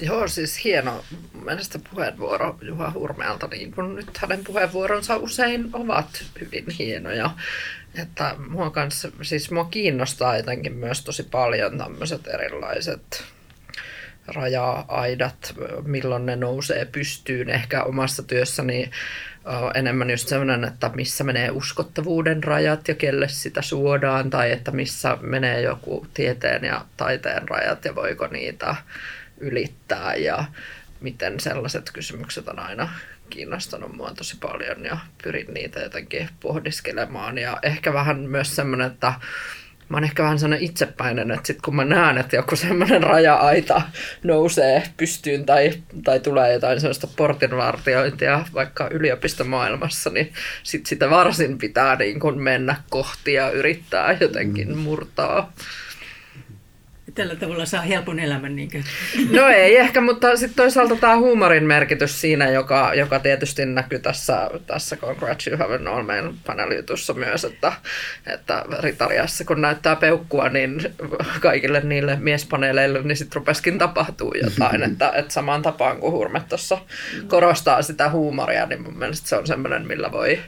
Joo, siis hieno mielestä puheenvuoro Juha Hurmealta, niin kuin nyt hänen puheenvuoronsa usein ovat hyvin hienoja. Että mua, kanssa, siis mua kiinnostaa jotenkin myös tosi paljon tämmöiset erilaiset raja-aidat, milloin ne nousee pystyyn. Ehkä omassa työssäni enemmän just sellainen, että missä menee uskottavuuden rajat ja kelle sitä suodaan, tai että missä menee joku tieteen ja taiteen rajat ja voiko niitä ylittää ja miten sellaiset kysymykset on aina kiinnostanut mua tosi paljon ja pyrin niitä jotenkin pohdiskelemaan. Ja ehkä vähän myös semmoinen, että mä oon ehkä vähän sellainen itsepäinen, että sit kun mä näen, että joku semmoinen raja-aita nousee pystyyn tai, tai tulee jotain sellaista portinvartiointia vaikka yliopistomaailmassa, niin sit sitä varsin pitää niin kun mennä kohti ja yrittää jotenkin mm. murtaa. Tällä tavalla saa helpon elämän. Niin. No ei ehkä, mutta sitten toisaalta tämä huumorin merkitys siinä, joka, joka tietysti näkyy tässä, tässä Congrats You Have All meidän panelijutussa myös, että, että Ritariassa kun näyttää peukkua, niin kaikille niille miespaneeleille niin sitten rupeskin tapahtuu jotain. että, että samaan tapaan kuin Hurme tuossa korostaa sitä huumoria, niin mun mielestä se on semmoinen, millä voi,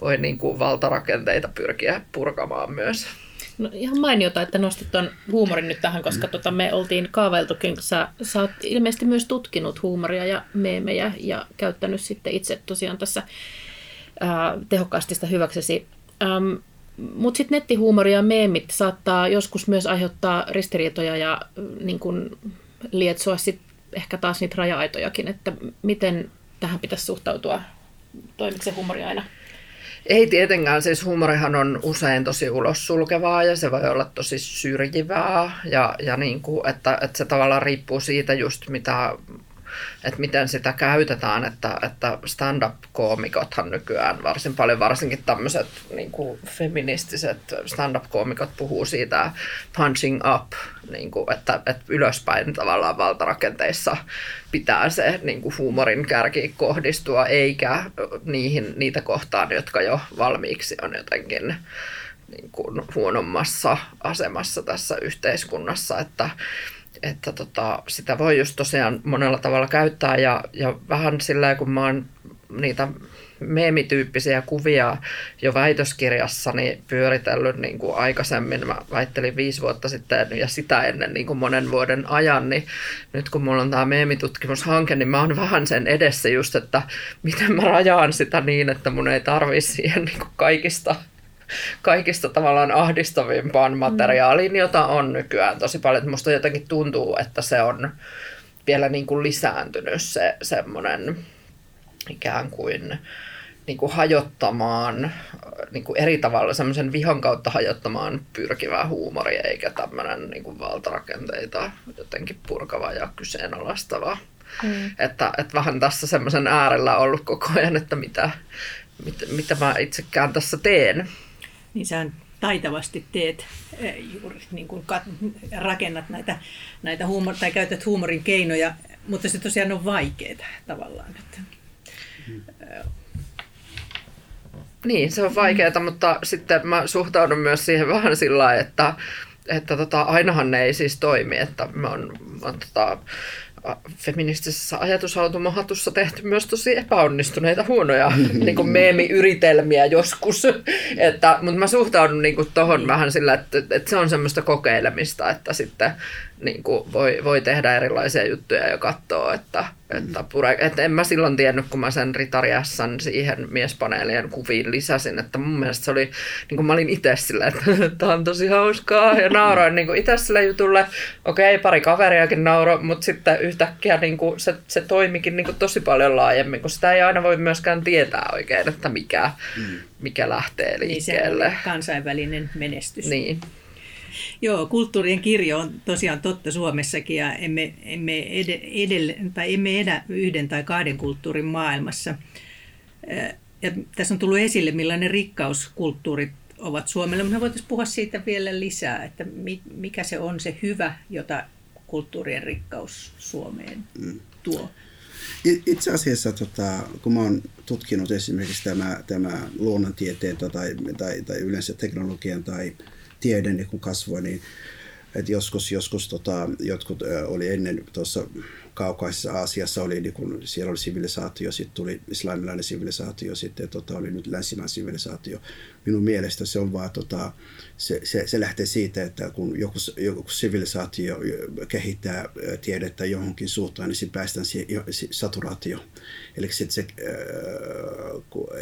voi niin kuin valtarakenteita pyrkiä purkamaan myös. No ihan mainiota, että nostit tuon huumorin nyt tähän, koska mm. tota, me oltiin kaavailtukin, sä, sä oot ilmeisesti myös tutkinut huumoria ja meemejä ja käyttänyt sitten itse tosiaan tässä ää, tehokkaasti sitä hyväksesi. Ähm, Mutta sitten nettihuumori ja meemit saattaa joskus myös aiheuttaa ristiriitoja ja niin kun, lietsoa sit ehkä taas niitä raja-aitojakin, että miten tähän pitäisi suhtautua? Toimiko se huumori aina? Ei tietenkään, siis huumorihan on usein tosi ulos sulkevaa ja se voi olla tosi syrjivää ja, ja niin kuin, että, että se tavallaan riippuu siitä just mitä että miten sitä käytetään, että, että stand-up-koomikothan nykyään varsin paljon, varsinkin tämmöiset niin kuin feministiset stand-up-koomikot puhuu siitä punching up, niin kuin, että, että ylöspäin tavallaan valtarakenteissa pitää se niin kuin huumorin kärki kohdistua, eikä niihin, niitä kohtaan, jotka jo valmiiksi on jotenkin niin kuin huonommassa asemassa tässä yhteiskunnassa, että että tota, sitä voi just tosiaan monella tavalla käyttää ja, ja vähän sillä kun mä oon niitä meemityyppisiä kuvia jo väitöskirjassani pyöritellyt niin kuin aikaisemmin. Mä väittelin viisi vuotta sitten ja sitä ennen niin kuin monen vuoden ajan, niin nyt kun mulla on tämä meemitutkimushanke, niin mä oon vähän sen edessä just, että miten mä rajaan sitä niin, että mun ei tarvitse siihen niin kuin kaikista kaikista tavallaan ahdistavimpaan materiaaliin, jota on nykyään tosi paljon. Musta jotenkin tuntuu, että se on vielä niin kuin lisääntynyt se semmoinen ikään kuin, niin kuin hajottamaan niin kuin eri tavalla semmoisen vihan kautta hajottamaan pyrkivää huumoria, eikä tämmöinen niin kuin valtarakenteita jotenkin purkava ja kyseenalaistava. Mm. Että, että vähän tässä semmoisen äärellä ollut koko ajan, että mitä, mitä, mitä mä itsekään tässä teen niin sä taitavasti teet eh, juuri niin kuin rakennat näitä, näitä huumor, tai käytät huumorin keinoja, mutta se tosiaan on vaikeaa tavallaan. Että, hmm. Niin, se on vaikeaa, mutta sitten mä suhtaudun myös siihen vähän sillä että, että tota, ainahan ne ei siis toimi, että mä oon, mä oon tota, feministisessä ajatushautomahatussa tehty myös tosi epäonnistuneita, huonoja niin kuin meemiyritelmiä joskus. että, mutta mä suhtaudun niin tuohon vähän sillä, että, että se on semmoista kokeilemista, että sitten niin kuin voi, voi tehdä erilaisia juttuja ja katsoa, että, että, pure, että en mä silloin tiennyt, kun mä sen ritariassan siihen miespaneelien kuviin lisäsin, että mun mielestä se oli, niin kuin mä olin itse sillä, että tämä on tosi hauskaa ja nauroin niin itse sille jutulle, okei okay, pari kaveriakin nauro, mutta sitten yhtäkkiä niin kuin se, se toimikin niin kuin tosi paljon laajemmin, kun sitä ei aina voi myöskään tietää oikein, että mikä, mm. mikä lähtee liikkeelle. Niin se kansainvälinen menestys. Niin. Joo, kulttuurien kirjo on tosiaan totta Suomessakin ja emme, emme, edelle, tai emme edä yhden tai kahden kulttuurin maailmassa. Ja tässä on tullut esille, millainen rikkaus kulttuurit ovat Suomelle, mutta me voitaisiin puhua siitä vielä lisää, että mikä se on se hyvä, jota kulttuurien rikkaus Suomeen mm. tuo. Itse asiassa, tota, kun mä oon tutkinut esimerkiksi tämä, tämä luonnontieteen tai, tai, tai yleensä teknologian tai tiede niin kun kasvoi, niin että joskus, joskus tota, jotkut ö, oli ennen tuossa kaukaisessa Aasiassa oli, niin kun siellä oli sivilisaatio, sitten tuli islamilainen sivilisaatio, sitten tota, oli nyt länsimainen sivilisaatio. Minun mielestä se on vaan, tota, se, se, se, lähtee siitä, että kun joku, joku sivilisaatio kehittää tiedettä johonkin suuntaan, niin sitten päästään siihen saturaatio. Eli sit se, äh,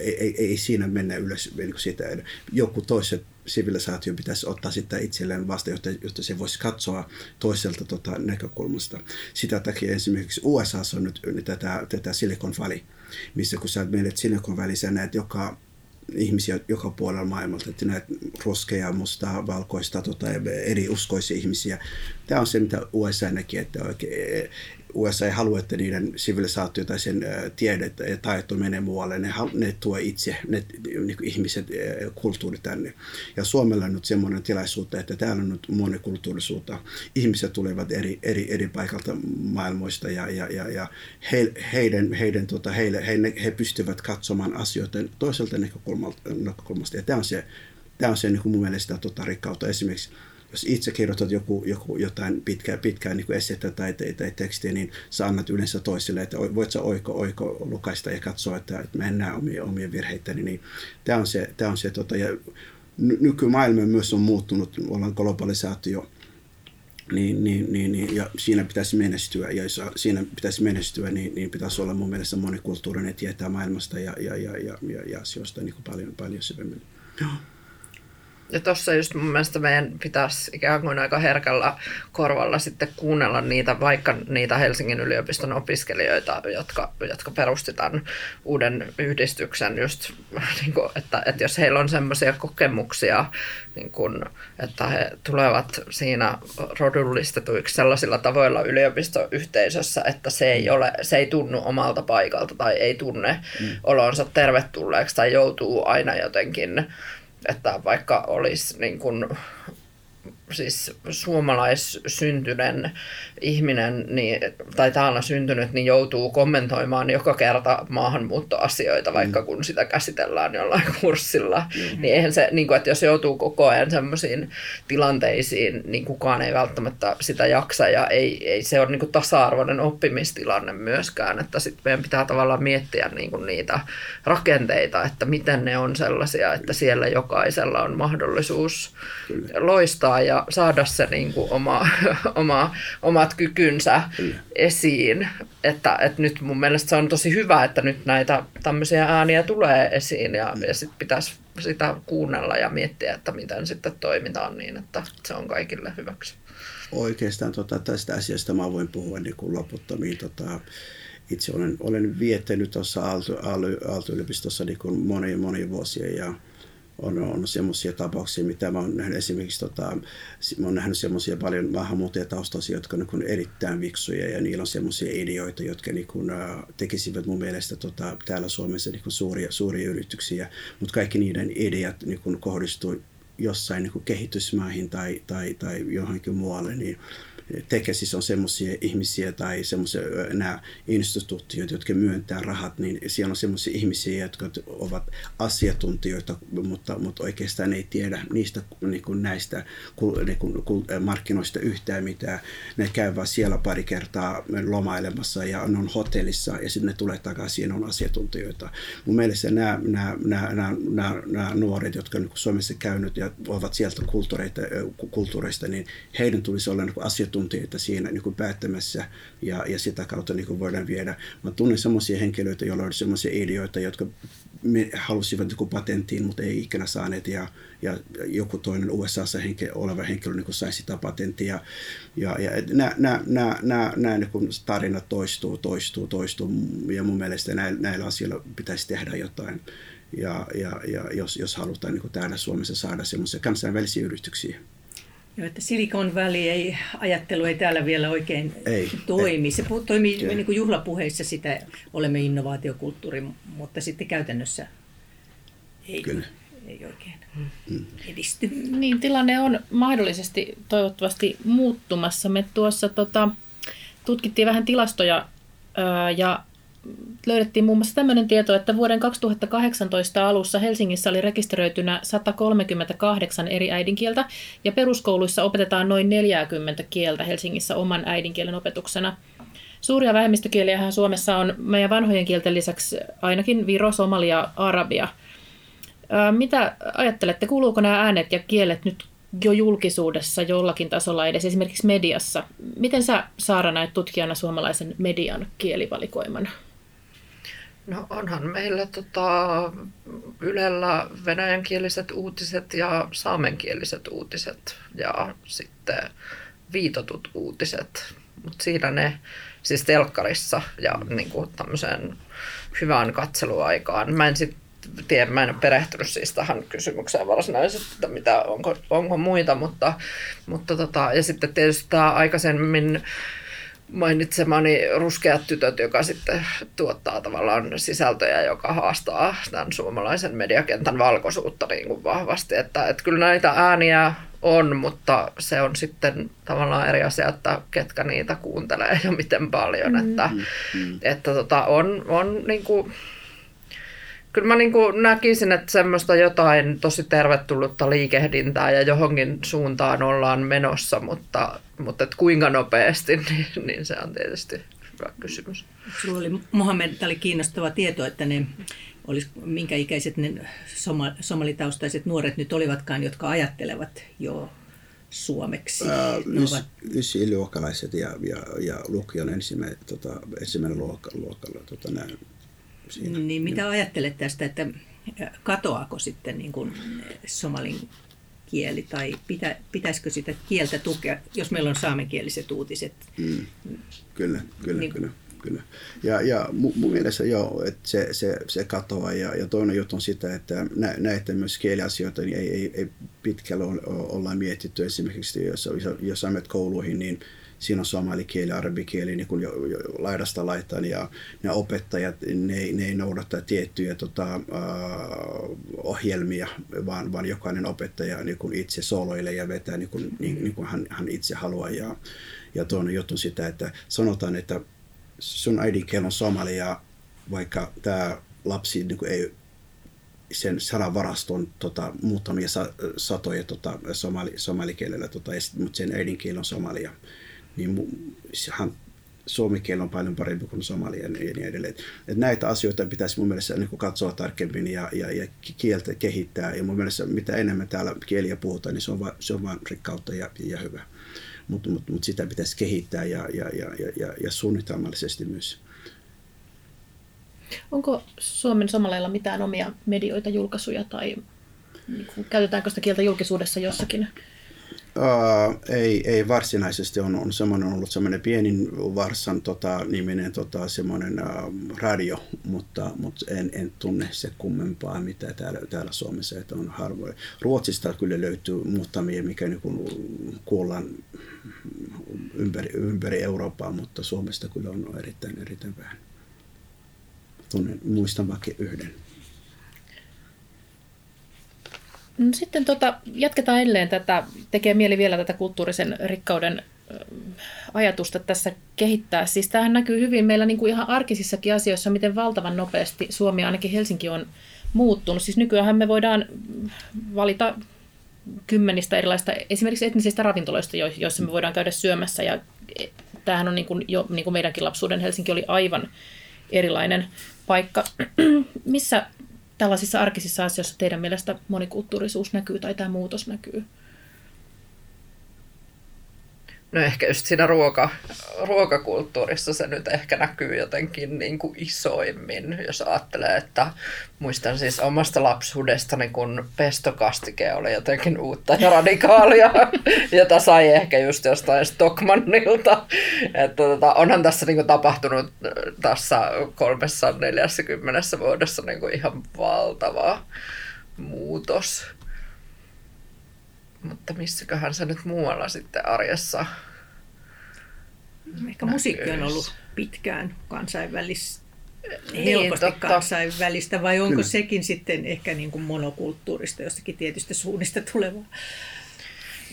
ei, ei, ei, siinä mennä ylös niin siitä. Joku toiset sivilisaatio pitäisi ottaa sitten itselleen vasta, jotta, jotta se voisi katsoa toiselta tota, näkökulmasta. Sitä takia esimerkiksi USA on nyt tätä, tätä Silicon Valley, missä kun sä menet Silicon Valley, sä näet joka ihmisiä joka puolella maailmalta, että näet roskeja, mustaa, valkoista, tota, eri uskoisia ihmisiä. Tämä on se, mitä USA näki, että oikein, USA ei halua, että niiden sivilisaatio tai sen tiede ja taito menee muualle. Ne, ne tuo itse ne niin ihmiset kulttuuri tänne. Ja Suomella on nyt semmoinen tilaisuus, että täällä on nyt monikulttuurisuutta. Ihmiset tulevat eri, eri, eri paikalta maailmoista ja, ja, ja, ja he, heidän, heidän, tota, heille, he, he pystyvät katsomaan asioita toiselta näkökulmasta. Ja tämä on se, tämä on se niin mun mielestä tota, rikkautta. Esimerkiksi jos itse kirjoitat joku, joku jotain pitkää, pitkää niin essettä tai, tai, tai tekstiä, niin sä annat yleensä toisille, että voit sä oiko, oiko lukaista ja katsoa, että, että mä en näe omia, omia virheitäni. Niin tämä on se, tämä on se tota, ja nykymaailma myös on muuttunut, ollaan globalisaatio, niin, niin, niin, niin, ja siinä pitäisi menestyä, ja jos siinä pitäisi menestyä, niin, niin pitäisi olla mun mielestä monikulttuurinen tietää maailmasta ja, ja, ja, ja, ja, ja asioista niin paljon, paljon syvemmin. Joo. Ja tuossa just mun mielestä meidän pitäisi ikään kuin aika herkällä korvalla sitten kuunnella niitä, vaikka niitä Helsingin yliopiston opiskelijoita, jotka, jotka perusti tämän uuden yhdistyksen just, niin kuin, että, että jos heillä on semmoisia kokemuksia, niin kuin, että he tulevat siinä rodullistetuiksi sellaisilla tavoilla yliopistoyhteisössä, että se ei, ole, se ei tunnu omalta paikalta tai ei tunne mm. olonsa tervetulleeksi tai joutuu aina jotenkin että vaikka olisi niin kuin siis suomalaissyntyinen ihminen niin, tai täällä syntynyt, niin joutuu kommentoimaan joka kerta maahanmuuttoasioita, vaikka mm. kun sitä käsitellään jollain kurssilla. Mm-hmm. Niin eihän se, niin kuin, että jos joutuu koko ajan sellaisiin tilanteisiin, niin kukaan ei välttämättä sitä jaksa ja ei, ei se ole niin kuin tasa-arvoinen oppimistilanne myöskään, että sitten meidän pitää tavallaan miettiä niin kuin niitä rakenteita, että miten ne on sellaisia, että siellä jokaisella on mahdollisuus Kyllä. loistaa ja saada se niin kuin oma, oma, omat kykynsä Kyllä. esiin. Että, että nyt mun mielestä se on tosi hyvä, että nyt näitä tämmöisiä ääniä tulee esiin ja, ja sitten pitäisi sitä kuunnella ja miettiä, että miten sitten toimitaan niin, että se on kaikille hyväksi. Oikeastaan tota, tästä asiasta mä voin puhua niin kuin loputtomiin. Tota, itse olen, olen viettänyt tuossa Aalto-yliopistossa niin monia, monia vuosia ja on, on semmoisia tapauksia, mitä mä oon nähnyt. Esimerkiksi, tota, mä oon nähnyt semmoisia paljon maahanmuuttajataustaisia, jotka on niin erittäin viksuja ja niillä on semmoisia ideoita, jotka niin kuin, äh, tekisivät mun mielestä tota, täällä Suomessa niin kuin suuria, suuria yrityksiä, mutta kaikki niiden ideat niin kuin kohdistuu jossain niin kuin kehitysmaihin tai, tai, tai johonkin muualle, niin tekesissä on semmoisia ihmisiä tai semmoisia nämä instituutiot, jotka myöntää rahat, niin siellä on semmoisia ihmisiä, jotka ovat asiantuntijoita, mutta, mutta oikeastaan ei tiedä niistä niin kuin näistä niin kuin, markkinoista yhtään mitään. Ne käyvät siellä pari kertaa lomailemassa ja on hotellissa ja sitten ne tulee takaisin ja on asiantuntijoita. Mun mielestä nämä, nämä, nämä, nämä, nämä, nämä nuoret, jotka on Suomessa käynyt ja ovat sieltä kulttuureista, niin heidän tulisi olla niin asiantuntijoita siinä niin kuin päättämässä ja, ja sitä kautta niin kuin voidaan viedä. Mä tunnen sellaisia henkilöitä, joilla on sellaisia ideoita, jotka halusivat niin patenttiin, mutta ei ikinä saaneet ja, ja joku toinen USAssa henke, oleva henkilö niin sai sitä patenttia. Ja, ja nämä, nämä, nämä, nämä, nämä niin tarinat toistuu, toistuu, toistuu ja mun mielestä näillä, näillä asioilla pitäisi tehdä jotain. Ja, ja, ja jos, jos halutaan niin täällä Suomessa saada semmoisia kansainvälisiä yrityksiä. Joo, että Silicon Valley ei, ajattelu ei täällä vielä oikein ei, toimi. Ei. Se toimii Kyllä. niin kuin juhlapuheissa sitä, olemme innovaatiokulttuuri, mutta sitten käytännössä ei, Kyllä. ei oikein mm. edisty. Niin, tilanne on mahdollisesti toivottavasti muuttumassa. Me tuossa tota, tutkittiin vähän tilastoja ää, ja löydettiin muun muassa tämmöinen tieto, että vuoden 2018 alussa Helsingissä oli rekisteröitynä 138 eri äidinkieltä ja peruskouluissa opetetaan noin 40 kieltä Helsingissä oman äidinkielen opetuksena. Suuria vähemmistökieliähän Suomessa on meidän vanhojen kielten lisäksi ainakin Viro, Somalia, Arabia. Mitä ajattelette, kuuluuko nämä äänet ja kielet nyt jo julkisuudessa jollakin tasolla edes, esimerkiksi mediassa? Miten sä Saara näet tutkijana suomalaisen median kielivalikoiman? No onhan meillä tota, Ylellä venäjänkieliset uutiset ja saamenkieliset uutiset ja sitten viitotut uutiset. Mutta siinä ne siis telkkarissa ja niin kuin tämmöiseen hyvään katseluaikaan. Mä en sitten tiedä, mä en ole perehtynyt siis tähän kysymykseen varsinaisesti, että mitä, onko, onko muita, mutta, mutta tota, ja sitten tietysti tämä aikaisemmin mainitsemani ruskeat tytöt, joka sitten tuottaa tavallaan sisältöjä, joka haastaa tämän suomalaisen mediakentän valkoisuutta niin kuin vahvasti. Että, että kyllä näitä ääniä on, mutta se on sitten tavallaan eri asia, että ketkä niitä kuuntelee ja miten paljon. Mm. Että, mm. että tota, on, on niin kuin, kyllä mä niin kuin näkisin, että semmoista jotain tosi tervetullutta liikehdintää ja johonkin suuntaan ollaan menossa, mutta, mutta että kuinka nopeasti, niin, niin se on tietysti hyvä kysymys. Sulla oli, Mohamed, tämä oli kiinnostava tieto, että ne olisi, minkä ikäiset ne soma, somalitaustaiset nuoret nyt olivatkaan, jotka ajattelevat jo suomeksi. Ää, ys, ovat... Ysiluokkalaiset ja, ja, ja lukion ensimmäinen, tota, ensimmäinen luokka, luokalla tota, näin siinä. Niin mitä ajattelet tästä, että katoako sitten niin kuin somalin kieli tai pitä, pitäisikö sitä kieltä tukea, jos meillä on saamenkieliset uutiset? Mm. Kyllä, kyllä, niin, kyllä. Kyllä. Ja, ja mun, mun mielestä joo, että se, se, se katoaa. Ja, ja toinen juttu on sitä, että nä, näitä myös kieliasioita niin ei, ei, ei pitkällä olla, olla mietitty. Esimerkiksi jos, jos menet kouluihin, niin siinä on somalikieli, arabikieli niin kuin jo, jo, laidasta laitaan ja ne opettajat, ne, ne ei noudata tiettyjä tota, uh, ohjelmia, vaan, vaan jokainen opettaja niin kuin itse soloilee ja vetää niin kuin, niin, niin kuin hän, hän itse haluaa. Ja, ja toinen juttu sitä, että sanotaan, että sun äidinkieli on somalia, vaikka tämä lapsi niin kuin ei sen sanavaraston tota, muutamia sa, satoja tota, somali, somalikielellä, tota, mutta sen äidinkieli on somalia niin hän, suomen kieli on paljon parempi kuin somalia ja niin edelleen. Et näitä asioita pitäisi mun mielestä niin katsoa tarkemmin ja, ja, ja kieltä kehittää. Ja mun mielestä mitä enemmän täällä kieliä puhutaan, niin se on, va, se on vain rikkautta ja, ja hyvä. Mutta mut, mut sitä pitäisi kehittää ja, ja, ja, ja, ja suunnitelmallisesti myös. Onko Suomen somaleilla mitään omia medioita, julkaisuja tai niin käytetäänkö sitä kieltä julkisuudessa jossakin Uh, ei, ei varsinaisesti on, on semmoinen ollut semmoinen pienin Varsan tota, niminen tota, semmoinen uh, radio, mutta, mutta en, en, tunne se kummempaa mitä täällä, täällä Suomessa, että on harvoin. Ruotsista kyllä löytyy muutamia, mikä niin kuullaan ympäri, ympäri Eurooppaa, mutta Suomesta kyllä on erittäin, erittäin vähän. Tunnen, muistan vaikka yhden. No sitten tota, jatketaan edelleen tätä, tekee mieli vielä tätä kulttuurisen rikkauden ajatusta tässä kehittää. Siis tämähän näkyy hyvin meillä niin kuin ihan arkisissakin asioissa, miten valtavan nopeasti Suomi, ainakin Helsinki on muuttunut. Siis nykyään me voidaan valita kymmenistä erilaista, esimerkiksi etnisistä ravintoloista, joissa me voidaan käydä syömässä. Ja e, tämähän on niin kuin jo niin kuin meidänkin lapsuuden Helsinki oli aivan erilainen paikka. Missä tällaisissa arkisissa asioissa teidän mielestä monikulttuurisuus näkyy tai tämä muutos näkyy? No ehkä just siinä ruoka, ruokakulttuurissa se nyt ehkä näkyy jotenkin niin kuin isoimmin, jos ajattelee, että muistan siis omasta lapsuudestani, kun pestokastike oli jotenkin uutta ja radikaalia, jota sai ehkä just jostain Stockmannilta. Että tota, onhan tässä niin kuin tapahtunut tässä kolmessa neljässäkymmenessä vuodessa niin kuin ihan valtava muutos. Mutta missäköhän se nyt muualla sitten arjessa Ehkä musiikki on ollut pitkään kansainvälistä, niin, helposti totta. kansainvälistä, vai onko Kyllä. sekin sitten ehkä niin kuin monokulttuurista, jostakin tietystä suunnista tulevaa?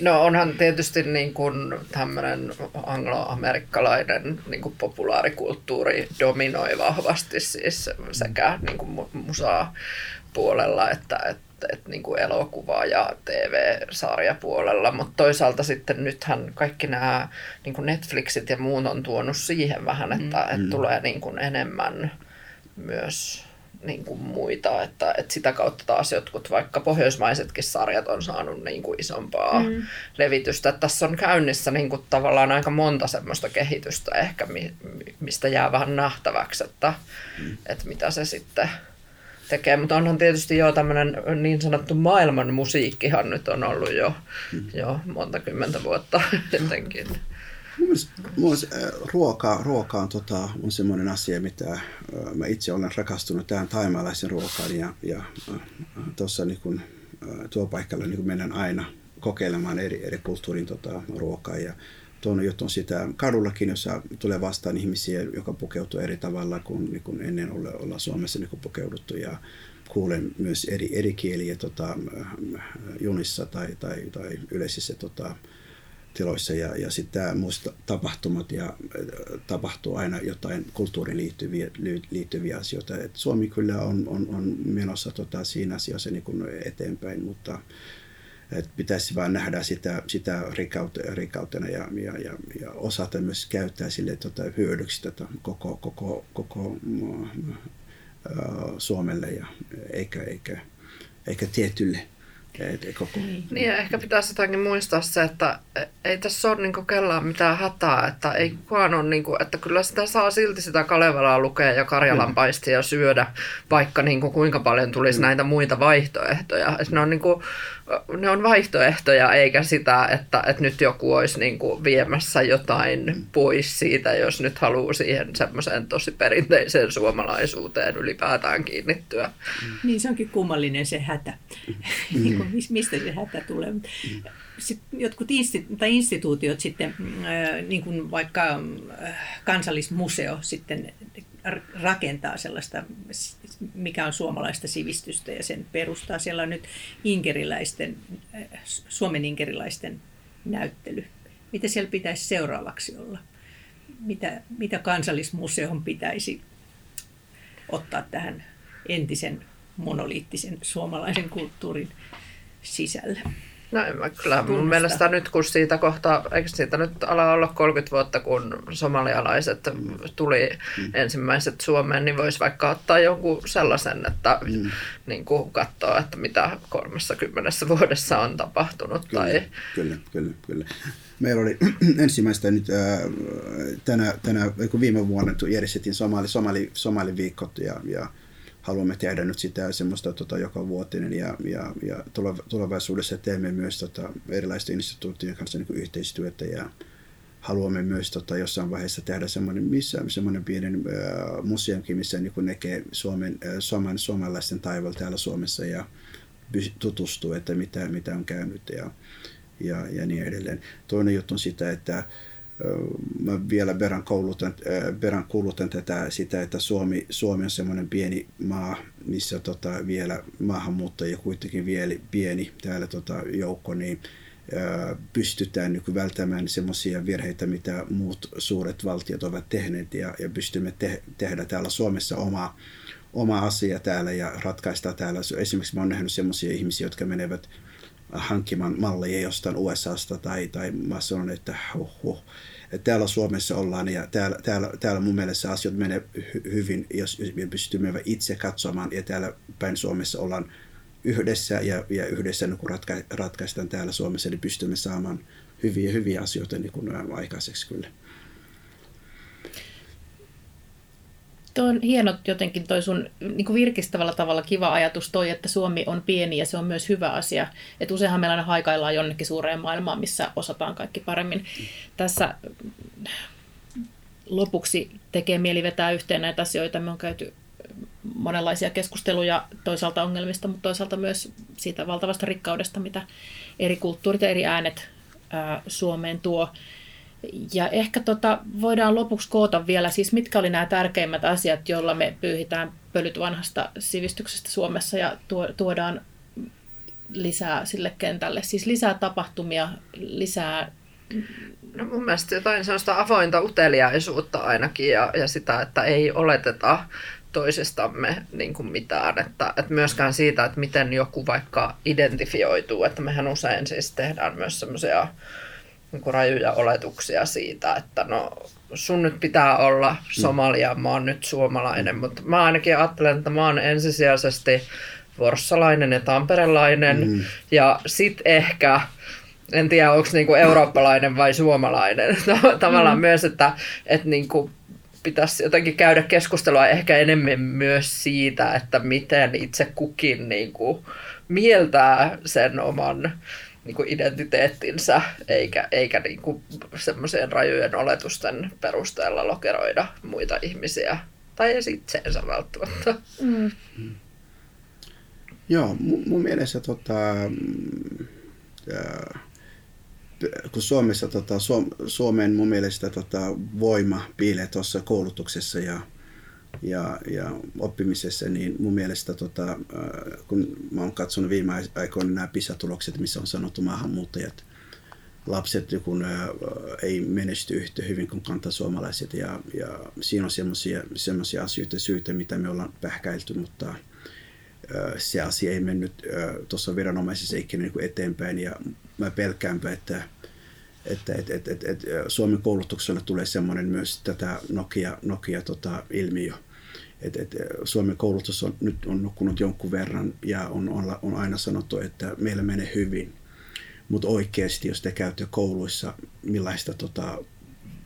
No onhan tietysti niin kuin tämmöinen angloamerikkalainen niin kuin populaarikulttuuri dominoi vahvasti siis sekä niin kuin musaa puolella että, että että niin kuin elokuva- ja TV-sarjapuolella, mutta toisaalta sitten nythän kaikki nämä niin kuin Netflixit ja muut on tuonut siihen vähän, että, mm. että tulee niin kuin enemmän myös niin kuin muita, että, että sitä kautta taas jotkut vaikka pohjoismaisetkin sarjat on saanut niin kuin isompaa mm. levitystä. Että tässä on käynnissä niin kuin tavallaan aika monta semmoista kehitystä ehkä, mistä jää vähän nähtäväksi, että, mm. että mitä se sitten tekee, mutta onhan tietysti jo tämmöinen niin sanottu maailman musiikkihan nyt on ollut jo, mm. jo monta kymmentä vuotta jotenkin. Mun ruoka, ruoka on, tota, on semmoinen asia, mitä mä itse olen rakastunut tähän taimalaisen ruokaan ja, ja tuossa niin työpaikalla niin mennään aina kokeilemaan eri, eri kulttuurin tota, ruokaa ja toinen juttu on sitä kadullakin, jossa tulee vastaan ihmisiä, joka pukeutuu eri tavalla kuin, niin kuin ennen olla, olla Suomessa niin kuin pukeuduttu. Ja kuulen myös eri, eri kieliä tota, junissa tai, tai, tai yleisissä tota, tiloissa. Ja, ja sitten muista tapahtumat ja tapahtuu aina jotain kulttuuriin liittyviä, liittyviä asioita. Et Suomi kyllä on, on, on menossa tota, siinä asiassa niin kuin eteenpäin, mutta että pitäisi vain nähdä sitä, sitä rikkautena ja, ja, ja, ja osata myös käyttää sille tota, hyödyksi tota, koko, koko, koko uh, Suomelle ja eikä, eikä, eikä tietylle koko... Niin, ja ehkä pitäisi jotakin muistaa se, että ei tässä ole niin kellään mitään hätää, että ei kukaan ole, niin kuin, että kyllä sitä saa silti sitä Kalevalaa lukea ja Karjalan paistia syödä, vaikka niin kuin, kuinka paljon tulisi mm. näitä muita vaihtoehtoja. Ne on, niin kuin, ne on vaihtoehtoja, eikä sitä, että, että nyt joku olisi niin kuin viemässä jotain mm. pois siitä, jos nyt haluaa siihen semmoiseen tosi perinteiseen suomalaisuuteen ylipäätään kiinnittyä. Niin, se onkin kummallinen se hätä. Mm. mistä se hätä tulee. Sitten jotkut insti- tai instituutiot sitten, niin kuin vaikka kansallismuseo sitten rakentaa sellaista, mikä on suomalaista sivistystä ja sen perustaa. Siellä on nyt inkeriläisten, Suomen inkeriläisten näyttely. Mitä siellä pitäisi seuraavaksi olla? Mitä, mitä kansallismuseon pitäisi ottaa tähän entisen monoliittisen suomalaisen kulttuurin sisällä? No en mä kyllä. Tunnusta. Mun mielestä nyt kun siitä kohta, eikö siitä nyt ala olla 30 vuotta, kun somalialaiset mm. tuli mm. ensimmäiset Suomeen, niin voisi vaikka ottaa jonkun sellaisen, että mm. niin kuin katsoo, että mitä 30 vuodessa on tapahtunut. Kyllä, tai... kyllä, kyllä, kyllä. Meillä oli ensimmäistä nyt äh, tänä, tänä, viime vuonna järjestettiin Somali, Somali, Somali viikot ja, ja haluamme tehdä nyt sitä semmoista tota, joka vuotinen ja, ja, ja tulevaisuudessa teemme myös tota, erilaisten instituutioiden kanssa niin yhteistyötä ja haluamme myös tota, jossain vaiheessa tehdä semmoinen, missä, semmoinen pienen äh, museonkin, missä niin näkee Suomen, äh, Suomen, suomalaisten taival täällä Suomessa ja tutustuu, että mitä, mitä on käynyt ja, ja, ja niin edelleen. Toinen juttu on sitä, että mä vielä verran koulutan, verran kuulutan tätä, sitä, että Suomi, Suomi on semmoinen pieni maa, missä tota, vielä maahanmuuttajia kuitenkin vielä pieni täällä tota, joukko, niin pystytään niin välttämään semmoisia virheitä, mitä muut suuret valtiot ovat tehneet ja, ja pystymme te- tehdä täällä Suomessa omaa oma asia täällä ja ratkaista täällä. Esimerkiksi mä oon nähnyt semmoisia ihmisiä, jotka menevät hankkimaan malleja jostain USAsta tai, tai mä sanon, että huh, huh. Täällä Suomessa ollaan ja täällä, täällä, täällä mun mielestä asiat menee hy- hyvin, jos me pystymme itse katsomaan ja täällä päin Suomessa ollaan yhdessä ja, ja yhdessä niin kun ratka, ratkaistaan täällä Suomessa, niin pystymme saamaan hyviä, hyviä asioita niin kun aikaiseksi kyllä. Tuo on hieno jotenkin toi sun niin kuin virkistävällä tavalla kiva ajatus toi, että Suomi on pieni ja se on myös hyvä asia. Että useinhan meillä aina haikaillaan jonnekin suureen maailmaan, missä osataan kaikki paremmin. Tässä lopuksi tekee mieli vetää yhteen näitä asioita. Me on käyty monenlaisia keskusteluja toisaalta ongelmista, mutta toisaalta myös siitä valtavasta rikkaudesta, mitä eri kulttuurit ja eri äänet ää, Suomeen tuo. Ja ehkä tota, voidaan lopuksi koota vielä, siis mitkä oli nämä tärkeimmät asiat, joilla me pyyhitään pölyt vanhasta sivistyksestä Suomessa ja tuodaan lisää sille kentälle. Siis lisää tapahtumia, lisää... No mun mielestä jotain sellaista avointa uteliaisuutta ainakin ja, ja sitä, että ei oleteta toisistamme niin kuin mitään. Että, että myöskään siitä, että miten joku vaikka identifioituu, että mehän usein siis tehdään myös semmoisia niin rajuja oletuksia siitä, että no sun nyt pitää olla Somalia, mä oon nyt suomalainen, mutta mä ainakin ajattelen, että mä oon ensisijaisesti vorssalainen ja tamperelainen mm. ja sit ehkä en tiedä onko niinku eurooppalainen vai suomalainen. Tavallaan mm. myös, että, että niinku pitäisi jotenkin käydä keskustelua ehkä enemmän myös siitä, että miten itse kukin niinku mieltää sen oman niin kuin identiteettinsä, eikä, eikä niin kuin semmoiseen rajojen oletusten perusteella lokeroida muita ihmisiä. Tai edes itseensä välttämättä. Mm. Joo, mun, mun mielestä tota, äh, kun Suomessa, tota, Suomen mun mielestä tota, voima piilee tuossa koulutuksessa ja ja, ja oppimisessa, niin mun mielestä tota, äh, kun mä oon katsonut viime aikoina nämä PISA-tulokset, missä on sanottu maahanmuuttajat, lapset kun äh, ei menesty yhtä hyvin kuin kantasuomalaiset ja, ja siinä on semmoisia asioita syitä, mitä me ollaan pähkäilty, mutta äh, se asia ei mennyt tuossa viranomaisessa ikinä niin eteenpäin ja mä pelkäänpä, että että et, et, et, et Suomen koulutuksella tulee semmoinen myös tätä Nokia, Nokia tota, ilmiö, et, et, Suomen koulutus on, nyt on nukkunut jonkun verran ja on, on, on aina sanottu, että meillä menee hyvin. Mutta oikeasti, jos te käytte kouluissa, millaista, tota,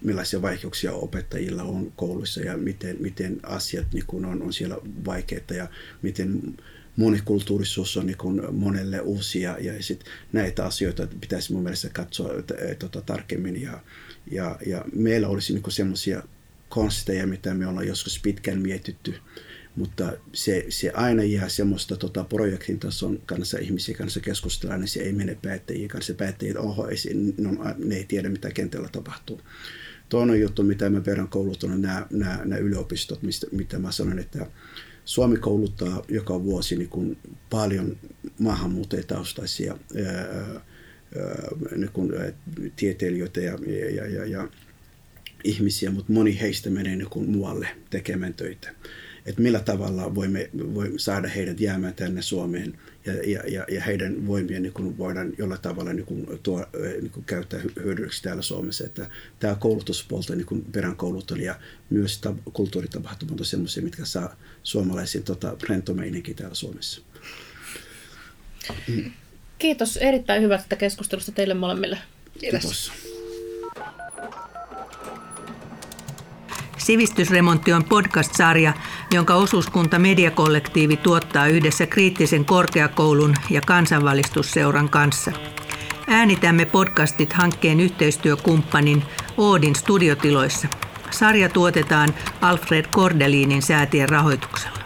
millaisia vaikeuksia opettajilla on kouluissa ja miten, miten asiat niin kun on, on siellä vaikeita ja miten monikulttuurisuus on niin monelle uusia ja sit näitä asioita pitäisi mun mielestä katsoa tota, tarkemmin ja, ja, ja meillä olisi niin semmoisia konsteja, mitä me ollaan joskus pitkään mietitty, mutta se, se aina jää semmoista tota, projektin tason kanssa ihmisiä kanssa keskustellaan, niin se ei mene päättäjien kanssa. Päättäjät, oho, ei, no, ne ei tiedä, mitä kentällä tapahtuu. Toinen juttu, mitä mä perään kouluttanut, nämä, nämä, nämä yliopistot, mistä, mitä mä sanon, että Suomi kouluttaa joka vuosi niin kuin paljon maahanmuuttajataustaisia ää, ää, niin kuin, tieteilijöitä ja, ja, ja, ja ihmisiä, mutta moni heistä menee niin kuin muualle tekemään töitä. Että millä tavalla voimme, voimme saada heidät jäämään tänne Suomeen ja, ja, ja, heidän voimia niin kuin voidaan jollain tavalla niin kuin tuo, niin kuin käyttää hyödyksi täällä Suomessa. Että tämä koulutuspuolta niin kuin peräänkoulut ja myös ta- kulttuuritapahtumat on sellaisia, mitkä saa suomalaisiin tota, rentomeininkin täällä Suomessa. Kiitos erittäin hyvästä keskustelusta teille molemmille. Kiitos. Kiitos. Sivistysremontti on podcast-sarja, jonka osuuskunta Mediakollektiivi tuottaa yhdessä kriittisen korkeakoulun ja kansanvalistusseuran kanssa. Äänitämme podcastit hankkeen yhteistyökumppanin Oodin studiotiloissa. Sarja tuotetaan Alfred Kordelinin säätien rahoituksella.